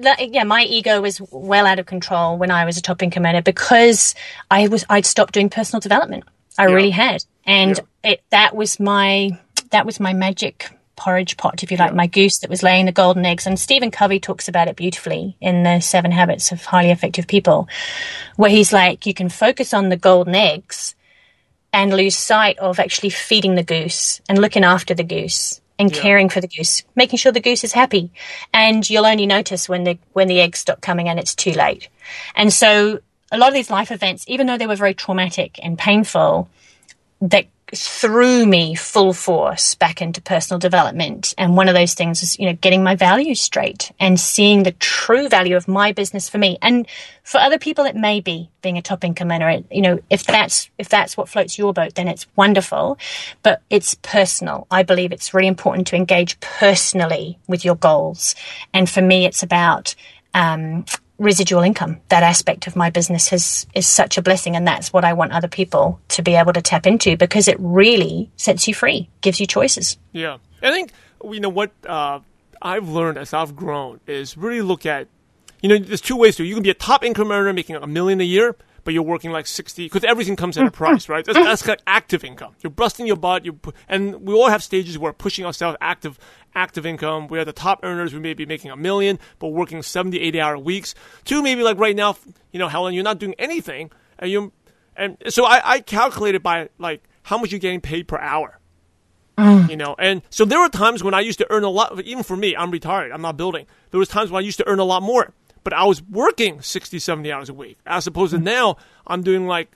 that yeah, my ego was well out of control when I was a top income earner because I was I'd stopped doing personal development. I really had, and it that was my that was my magic porridge pot, if you like, my goose that was laying the golden eggs. And Stephen Covey talks about it beautifully in the Seven Habits of Highly Effective People, where he's like, you can focus on the golden eggs and lose sight of actually feeding the goose and looking after the goose and caring for the goose, making sure the goose is happy. And you'll only notice when the when the eggs stop coming and it's too late. And so a lot of these life events, even though they were very traumatic and painful, that threw me full force back into personal development. And one of those things is, you know, getting my values straight and seeing the true value of my business for me. And for other people, it may be being a top income earner. You know, if that's, if that's what floats your boat, then it's wonderful, but it's personal. I believe it's really important to engage personally with your goals. And for me, it's about, um, residual income. That aspect of my business has is such a blessing, and that's what I want other people to be able to tap into because it really sets you free, gives you choices. Yeah, I think you know what uh, I've learned as I've grown is really look at you know there's two ways to you can be a top income earner making a million a year, but you're working like sixty because everything comes at a price, right? That's, that's active income. You're busting your butt. You and we all have stages where pushing ourselves active active income. We're the top earners. We may be making a million, but working 70, 80 hour weeks. Two, maybe like right now, you know, Helen, you're not doing anything. And you, and so I, I calculated by like how much you're getting paid per hour. Mm. You know, and so there were times when I used to earn a lot, even for me, I'm retired, I'm not building. There was times when I used to earn a lot more, but I was working 60, 70 hours a week, as opposed to mm. now I'm doing like,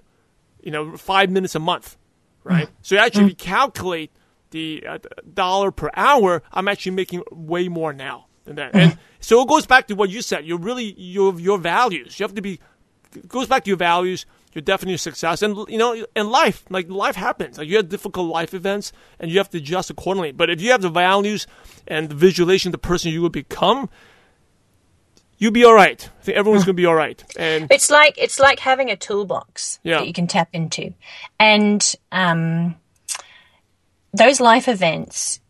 you know, five minutes a month, right? Mm. So actually, if you calculate the uh, dollar per hour, I'm actually making way more now than that. And so it goes back to what you said. You're really your your values. You have to be. It goes back to your values. Your definition of success, and you know, in life, like life happens. Like you have difficult life events, and you have to adjust accordingly. But if you have the values and the visualization of the person you will become, you'll be all right. I think everyone's gonna be all right. And It's like it's like having a toolbox Yeah. that you can tap into, and um, those life events.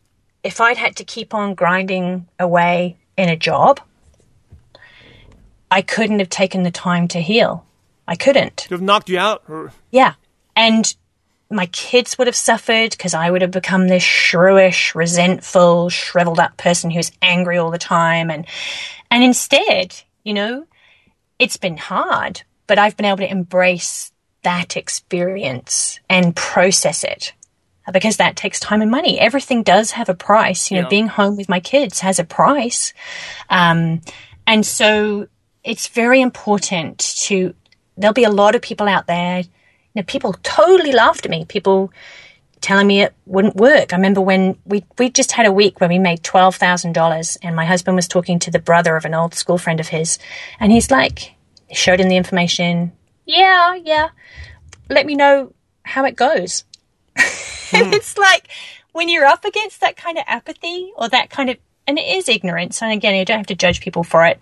If I'd had to keep on grinding away in a job, I couldn't have taken the time to heal. I couldn't. have knocked you out, or Yeah. And my kids would have suffered because I would have become this shrewish, resentful, shriveled up person who's angry all the time. And, and instead, you know, it's been hard, but I've been able to embrace that experience and process it because that takes time and money. Everything does have a price. You know, being home with my kids has a price. Um, and so it's very important to, there'll be a lot of people out there, you know, people totally laughed at me. People telling me it wouldn't work. I remember when we, we just had a week where we made $12,000 and my husband was talking to the brother of an old school friend of his. And he's like, showed him the information. Yeah, yeah. Let me know how it goes. Mm. and it's like when you're up against that kind of apathy or that kind of and it is ignorance and again you don't have to judge people for it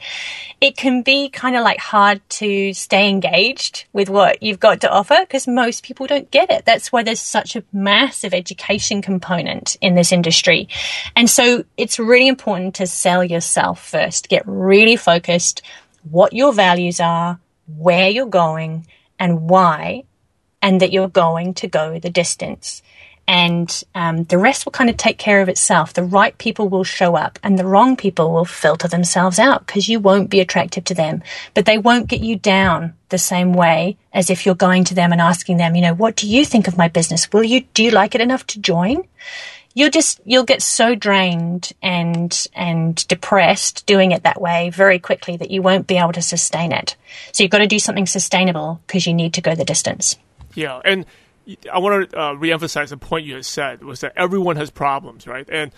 it can be kind of like hard to stay engaged with what you've got to offer because most people don't get it. That's why there's such a massive education component in this industry. And so it's really important to sell yourself first. Get really focused what your values are where you're going and why and that you're going to go the distance. And um, the rest will kind of take care of itself. The right people will show up, and the wrong people will filter themselves out because you won't be attractive to them. But they won't get you down the same way as if you're going to them and asking them, you know, what do you think of my business? Will you do you like it enough to join? You'll just you'll get so drained and and depressed doing it that way very quickly that you won't be able to sustain it. So you've got to do something sustainable because you need to go the distance. Yeah, and I want to uh, reemphasize the point you had said was that everyone has problems, right? And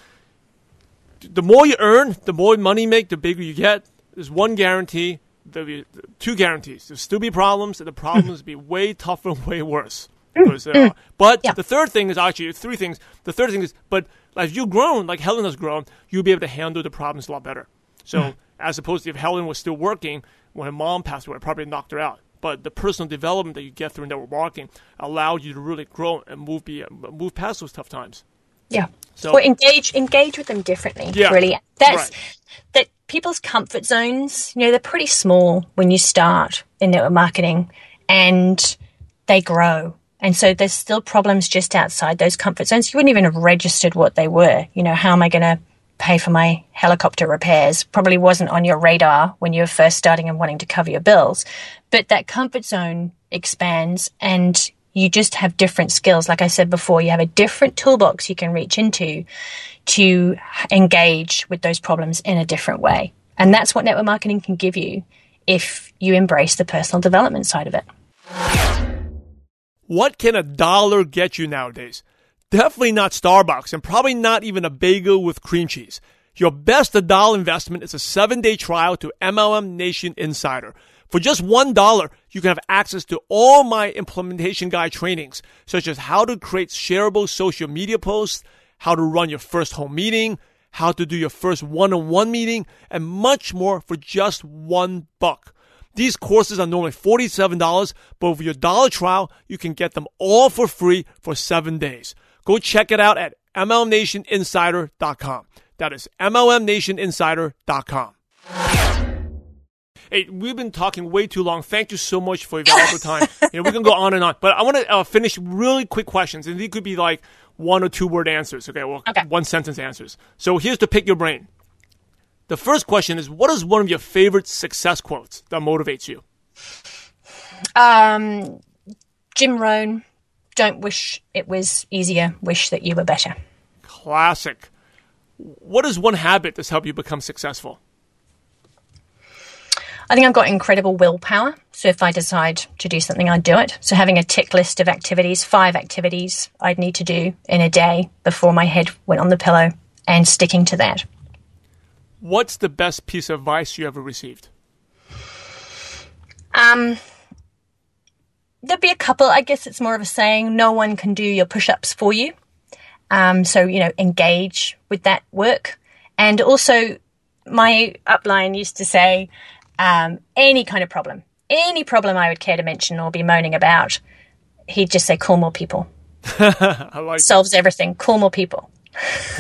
the more you earn, the more money you make, the bigger you get. There's one guarantee. There'll be two guarantees. There'll still be problems, and the problems will be way tougher and way worse. Because, uh, but Yeah. the third thing is actually three things. The third thing is, but as you've grown, like Helen has grown, you'll be able to handle the problems a lot better. So, as opposed to if Helen was still working when her mom passed away, it probably knocked her out. But the personal development that you get through network marketing allowed you to really grow and move be, move past those tough times. Yeah. So- or engage engage with them differently. Yeah. Really. That's Right. that people's comfort zones, you know, they're pretty small when you start in network marketing and they grow. And so there's still problems just outside those comfort zones. You wouldn't even have registered what they were. You know, how am I going to pay for my helicopter repairs? Probably wasn't on your radar when you were first starting and wanting to cover your bills. But that comfort zone expands and you just have different skills. Like I said before, you have a different toolbox you can reach into to engage with those problems in a different way. And that's what network marketing can give you if you embrace the personal development side of it. What can a dollar get you nowadays? Definitely not Starbucks and probably not even a bagel with cream cheese. Your best dollar investment is a seven day trial to MLM Nation Insider. For just one dollar, you can have access to all my implementation guide trainings, such as how to create shareable social media posts, how to run your first home meeting, how to do your first one on one meeting, and much more for just one buck. These courses are normally $47, but with your dollar trial, you can get them all for free for seven days. Go check it out at MLMNationInsider.com. That is MLMNationInsider.com. Hey, we've been talking way too long. Thank you so much for your valuable time. you know, we can go on and on, but I want to uh, finish really quick questions, and these could be like one or two word answers. Okay, well, Okay. one sentence answers. So here's to pick your brain. The first question is What is one of your favorite success quotes that motivates you? Um, Jim Rohn, don't wish it was easier, wish that you were better. Classic. What is one habit that's helped you become successful? I think I've got incredible willpower. So if I decide to do something, I do it. So having a tick list of activities, five activities I'd need to do in a day before my head went on the pillow and sticking to that. What's the best piece of advice you ever received? Um, there'd be a couple. I guess it's more of a saying, no one can do your push ups for you. Um, so, you know, engage with that work. And also, my upline used to say, um, any kind of problem, any problem I would care to mention or be moaning about, he'd just say, call more people. I like Solves everything. Call more people.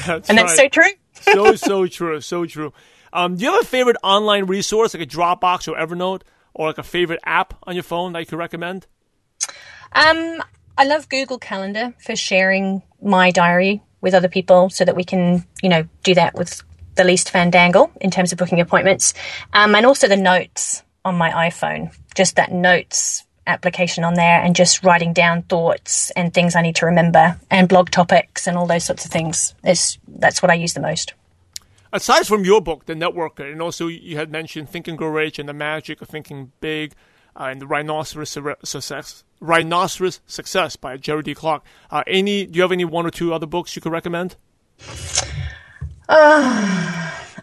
that. And that's so true. so so true, so true. Um, do you have a favorite online resource like a Dropbox or Evernote, or like a favorite app on your phone that you could recommend? Um, I love Google Calendar for sharing my diary with other people so that we can, you know, do that with the least fandangle in terms of booking appointments. Um, and also the notes on my iPhone, just that notes application on there and just writing down thoughts and things I need to remember and blog topics and all those sorts of things. It's, that's what I use the most. Aside from your book, The Networker, and also you had mentioned Think and Grow Rich and the magic of thinking big, uh, and the Rhinoceros Success, Rhinoceros Success by Jerry D. Clark. Uh, any? Do you have any one or two other books you could recommend?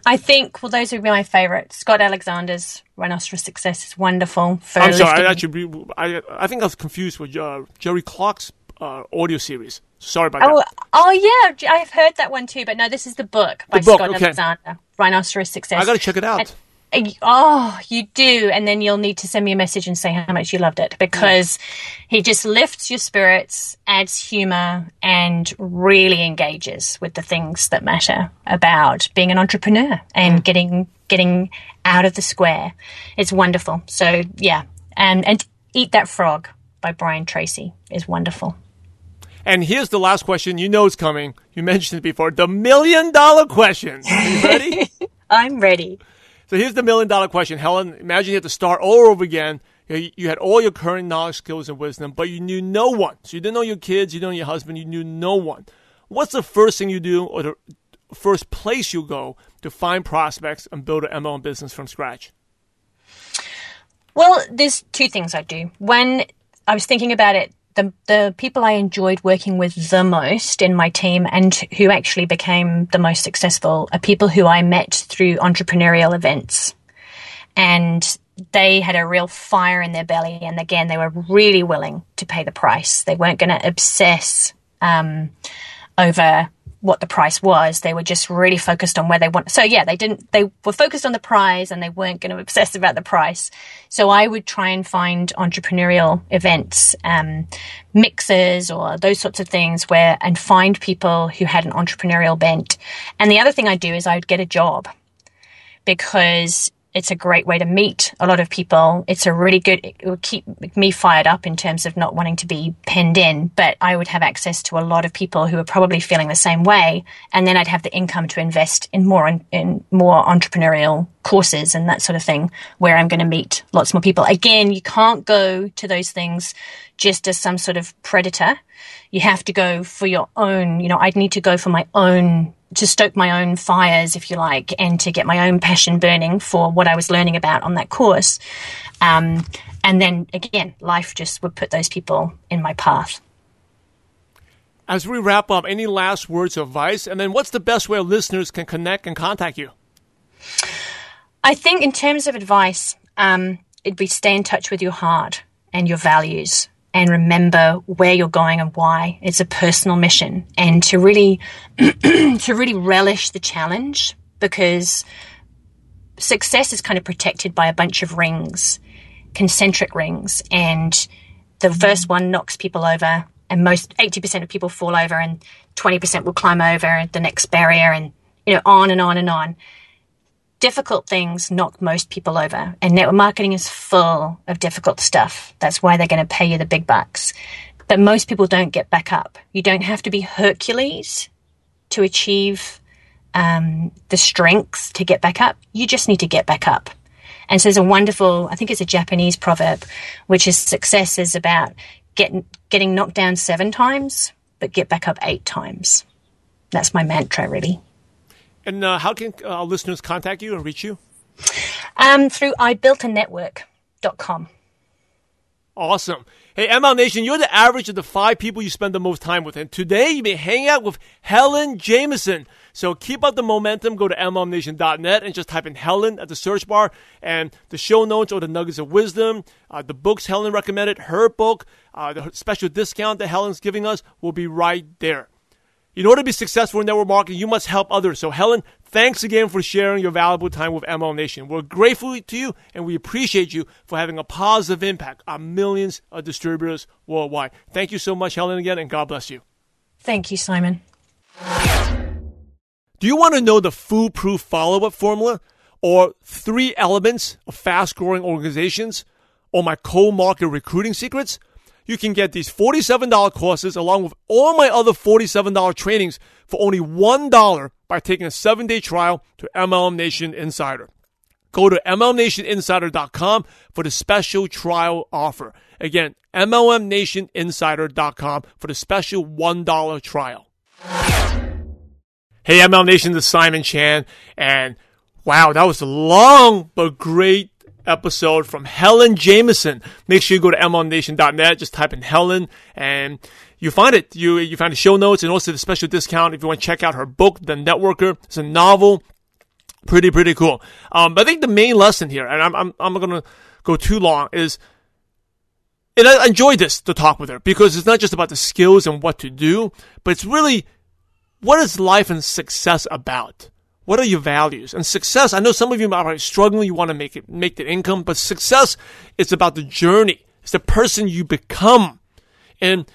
I think, well, those would be my favourite. Scott Alexander's Rhinoceros Success is wonderful. For I'm sorry, lifting- I actually, I, I think I was confused with uh, Jerry Clark's uh, audio series. Sorry about Oh, that. oh yeah, I've heard that one too. But no, this is the book by The book, Scott okay. Alexander, Rhinoceros Success. I got to check it out. And- uh, Uh, oh, you do, and then you'll need to send me a message and say how much you loved it because he just lifts your spirits, adds humor, and really engages with the things that matter about being an entrepreneur and mm. getting getting out of the square. It's wonderful. So yeah, and and Eat That Frog by Brian Tracy is wonderful. And here's the last question. You know it's coming. You mentioned it before. The million dollar question. Are you ready? I'm ready. So here's the million dollar question. Helen, imagine you had to start all over again. You, had all your current knowledge, skills, and wisdom, but you knew no one. So you didn't know your kids, you didn't know your husband, you knew no one. What's the first thing you do or the first place you go to find prospects and build an MLM business from scratch? Well, there's two things I do. When I was thinking about it, the the people I enjoyed working with the most in my team and who actually became the most successful are people who I met through entrepreneurial events. And they had a real fire in their belly and again they were really willing to pay the price. They weren't going to obsess um, over what the price was. They were just really focused on where they want. So yeah, they didn't. They were focused on the prize, and they weren't going to obsess about the price. So I would try and find entrepreneurial events, um, mixers, or those sorts of things where, and find people who had an entrepreneurial bent. And the other thing I do is I would get a job because it's a great way to meet a lot of people. It's a really good, it would keep me fired up in terms of not wanting to be penned in, but I would have access to a lot of people who are probably feeling the same way. And then I'd have the income to invest in more, in, in more entrepreneurial courses and that sort of thing where I'm going to meet lots more people. Again, you can't go to those things just as some sort of predator. You have to go for your own, you know, I'd need to go for my own to stoke my own fires, if you like, and to get my own passion burning for what I was learning about on that course. Um, and then again, life just would put those people in my path. As we wrap up, any last words of advice? And then what's the best way listeners can connect and contact you? I think, in terms of advice, um, it'd be stay in touch with your heart and your values and remember where you're going and why. It's a personal mission and to really, to really relish the challenge because success is kind of protected by a bunch of rings, concentric rings. And the first one knocks people over and most 80% of people fall over and 20% will climb over the next barrier and, you know, on and on and on difficult things knock most people over. And network marketing is full of difficult stuff. That's why they're going to pay you the big bucks. but most people don't get back up. You don't have to be Hercules to achieve um, the strength to get back up. You just need to get back up. And so there's a wonderful, I think it's a Japanese proverb, which is success is about getting getting knocked down seven times, but get back up eight times. That's my mantra, really. And uh, how can uh, listeners contact you and reach you? Um, through ibuiltanetwork.com. Awesome. Hey, ML Nation, you're the average of the five people you spend the most time with. And today you may hang out with Helen Jamieson. So keep up the momentum. Go to mlmnation.net and just type in Helen at the search bar. And the show notes or the nuggets of wisdom, uh, the books Helen recommended, her book, uh, the special discount that Helen's giving us will be right there. In order to be successful in network marketing, you must help others. So, Helen, thanks again for sharing your valuable time with MLM Nation. We're grateful to you and we appreciate you for having a positive impact on millions of distributors worldwide. Thank you so much, Helen, again, and God bless you. Thank you, Simon. Do you want to know the foolproof follow up formula or three elements of fast growing organizations or my cold market recruiting secrets? You can get these $47 courses along with all my other $47 trainings for only $1 by taking a seven day trial to MLM Nation Insider. Go to MLMNationInsider.com for the special trial offer. Again, MLMNationInsider.com for the special $1 trial. Hey, MLM Nation, this is Simon Chan, and wow, that was a long but great episode from Helen Jamieson. Make sure you go to mlmnation.net, just type in Helen, and you find it. You you find the show notes and also the special discount if you want to check out her book, The Networker. It's a novel, pretty pretty cool. Um, but I think the main lesson here, and I'm I'm I'm gonna go too long, is. And I enjoyed this to talk with her because it's not just about the skills and what to do, but it's really what is life and success about? What are your values? And success, I know some of you are struggling, you want to make it, make the income, but success is about the journey. It's the person you become. And,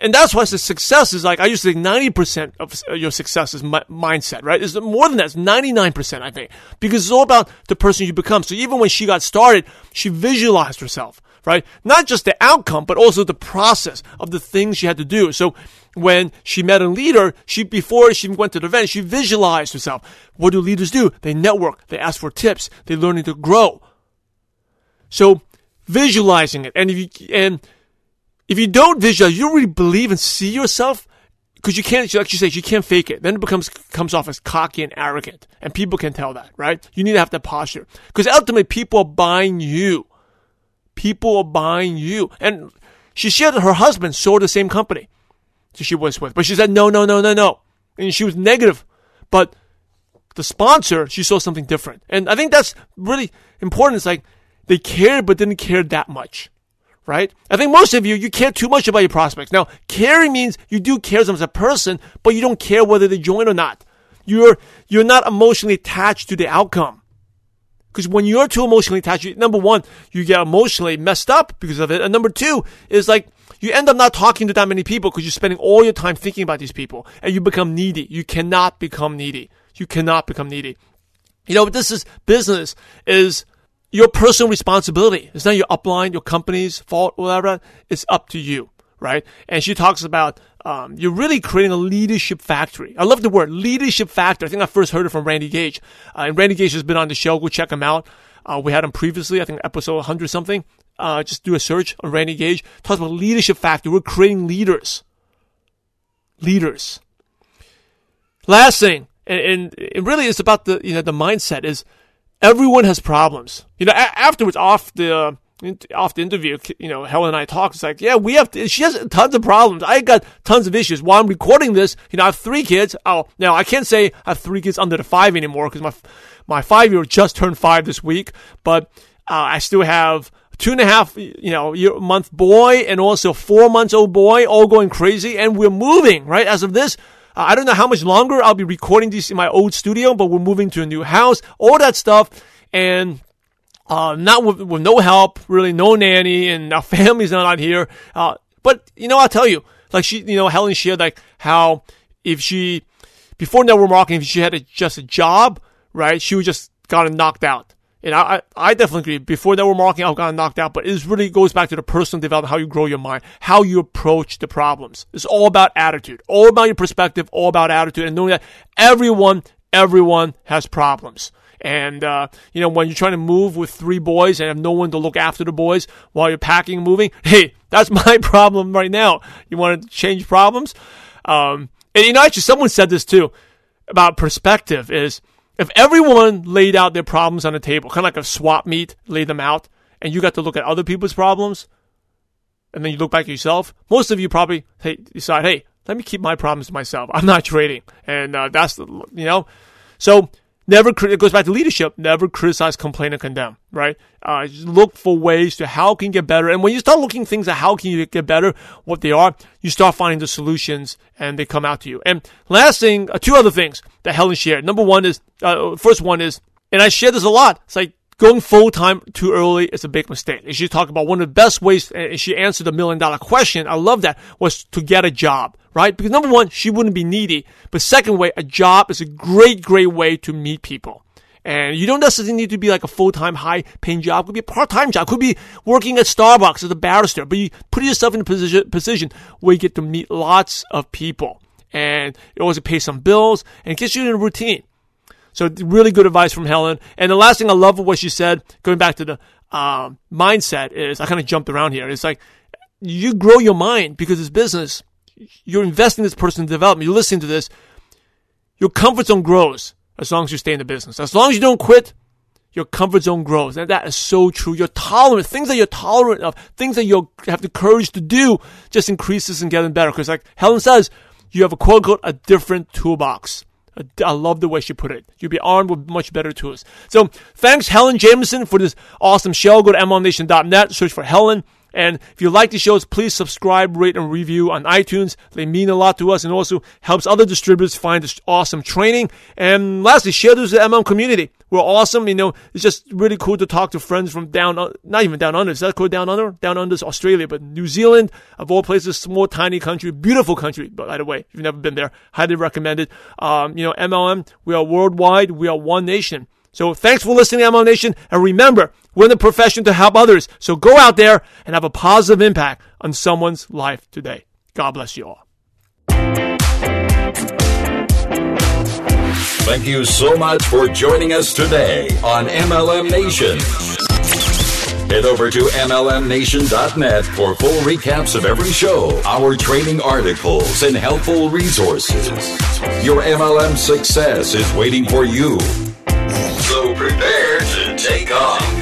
and that's why the success is like, I used to think 90% of your success is mindset, right? It's more than that. It's 99%, I think, because it's all about the person you become. So even when she got started, she visualized herself, right? Not just the outcome, but also the process of the things she had to do. So when she met a leader, she before she went to the event, she visualized herself. What do leaders do? They network, they ask for tips, they learning to grow. So visualizing it, and if you and if you don't visualize, you don't really believe and see yourself because you can't, like you say, you can't fake it. Then it becomes comes off as cocky and arrogant, and people can tell that, right? You need to have that posture because ultimately people are buying you. People are buying you, and she shared that her husband sold the same company So she was with. But she said, no, no, no, no, no. And she was negative. But the sponsor, she saw something different. And I think that's really important. It's like they cared, but didn't care that much. Right? I think most of you, you care too much about your prospects. Now, caring means you do care them as a person, but you don't care whether they join or not. You're, you're not emotionally attached to the outcome. Because when you're too emotionally attached, number one, you get emotionally messed up because of it. And number two is like, you end up not talking to that many people because you're spending all your time thinking about these people and you become needy. You cannot become needy. You cannot become needy. You know, this is business is your personal responsibility. It's not your upline, your company's fault, whatever. It's up to you, right? And she talks about um, you're really creating a leadership factory. I love the word leadership factory. I think I first heard it from Randy Gage. Uh, and Randy Gage has been on the show. Go check him out. Uh, we had him previously, I think episode 100 something uh, just do a search on Randy Gage. Talks about leadership factor. We're creating leaders. Leaders. Last thing, and, and it really is about the you know the mindset is everyone has problems. You know, a- afterwards off the off the interview, you know, Helen and I talked. It's like, yeah, we have. To, she has tons of problems. I got tons of issues. While I'm recording this, you know, I have three kids. Oh, now I can't say I have three kids under the five anymore because my my five year old just turned five this week. But uh, I still have two and a half, you know, year, month boy and also four months old boy all going crazy. And we're moving, right? As of this, uh, I don't know how much longer I'll be recording these in my old studio, but we're moving to a new house, all that stuff. And, uh, not with, with no help, really no nanny and our family's not out here. Uh, but, you know, I'll tell you, like she, you know, Helen shared like how if she, before network marketing, if she had a, just a job, right, she would just got knocked out And I, I definitely agree. Before network marketing, I got knocked out, but it really goes back to the personal development, how you grow your mind, how you approach the problems. It's all about attitude, all about your perspective, all about attitude, and knowing that everyone, everyone has problems. And, uh, you know, when you're trying to move with three boys and have no one to look after the boys while you're packing and moving, hey, that's my problem right now. You want to change problems? Um, and, you know, actually, someone said this too about perspective is, if everyone laid out their problems on the table, kind of like a swap meet, lay them out, and you got to look at other people's problems, and then you look back at yourself, most of you probably hey, decide, hey, let me keep my problems to myself. I'm not trading. And uh, that's, the, you know, so never, it goes back to leadership, never criticize, complain, and condemn, right? Uh, look for ways to how can you get better. And when you start looking things at how can you get better, what they are, you start finding the solutions and they come out to you. And last thing, uh, two other things that Helen shared. Number one is, uh, first one is, and I share this a lot. It's like going full time too early is a big mistake. And she talked about one of the best ways, and she answered the million dollar question. I love that was to get a job, right? Because number one, she wouldn't be needy. But second way, a job is a great, great way to meet people. And you don't necessarily need to be like a full-time, high-paying job. It could be a part-time job. It could be working at Starbucks as a barrister. But you put yourself in a position, position where you get to meet lots of people. And it also pays some bills and gets you in a routine. So really good advice from Helen. And the last thing I love of what she said, going back to the um, mindset, is I kind of jumped around here. It's like you grow your mind because it's business. You're investing in this person's development. You're listening to this. Your comfort zone grows as long as you stay in the business. As long as you don't quit, your comfort zone grows. And that is so true. Your tolerance, things that you're tolerant of, things that you have the courage to do just increases and getting better. Because like Helen says, you have a quote unquote a different toolbox. I love the way she put it. You'll be armed with much better tools. So thanks, Helen Jamieson, for this awesome show. Go to MLMNation.net, search for Helen. And if you like the shows, please subscribe, rate, and review on iTunes. They mean a lot to us and also helps other distributors find this awesome training. And lastly, share this with the MLM community. We're awesome. You know, it's just really cool to talk to friends from down, not even down under. Is that cool down under? Down under is Australia, but New Zealand, of all places, small, tiny country, beautiful country. But by the way, if you've never been there, highly recommended. Um, you know, MLM, we are worldwide. We are one nation. So thanks for listening to MLM Nation. And remember, we're in the profession to help others. So go out there and have a positive impact on someone's life today. God bless you all. Thank you so much for joining us today on MLM Nation. Head over to MLMNation.net for full recaps of every show, our training articles, and helpful resources. Your MLM success is waiting for you. So prepare to take off.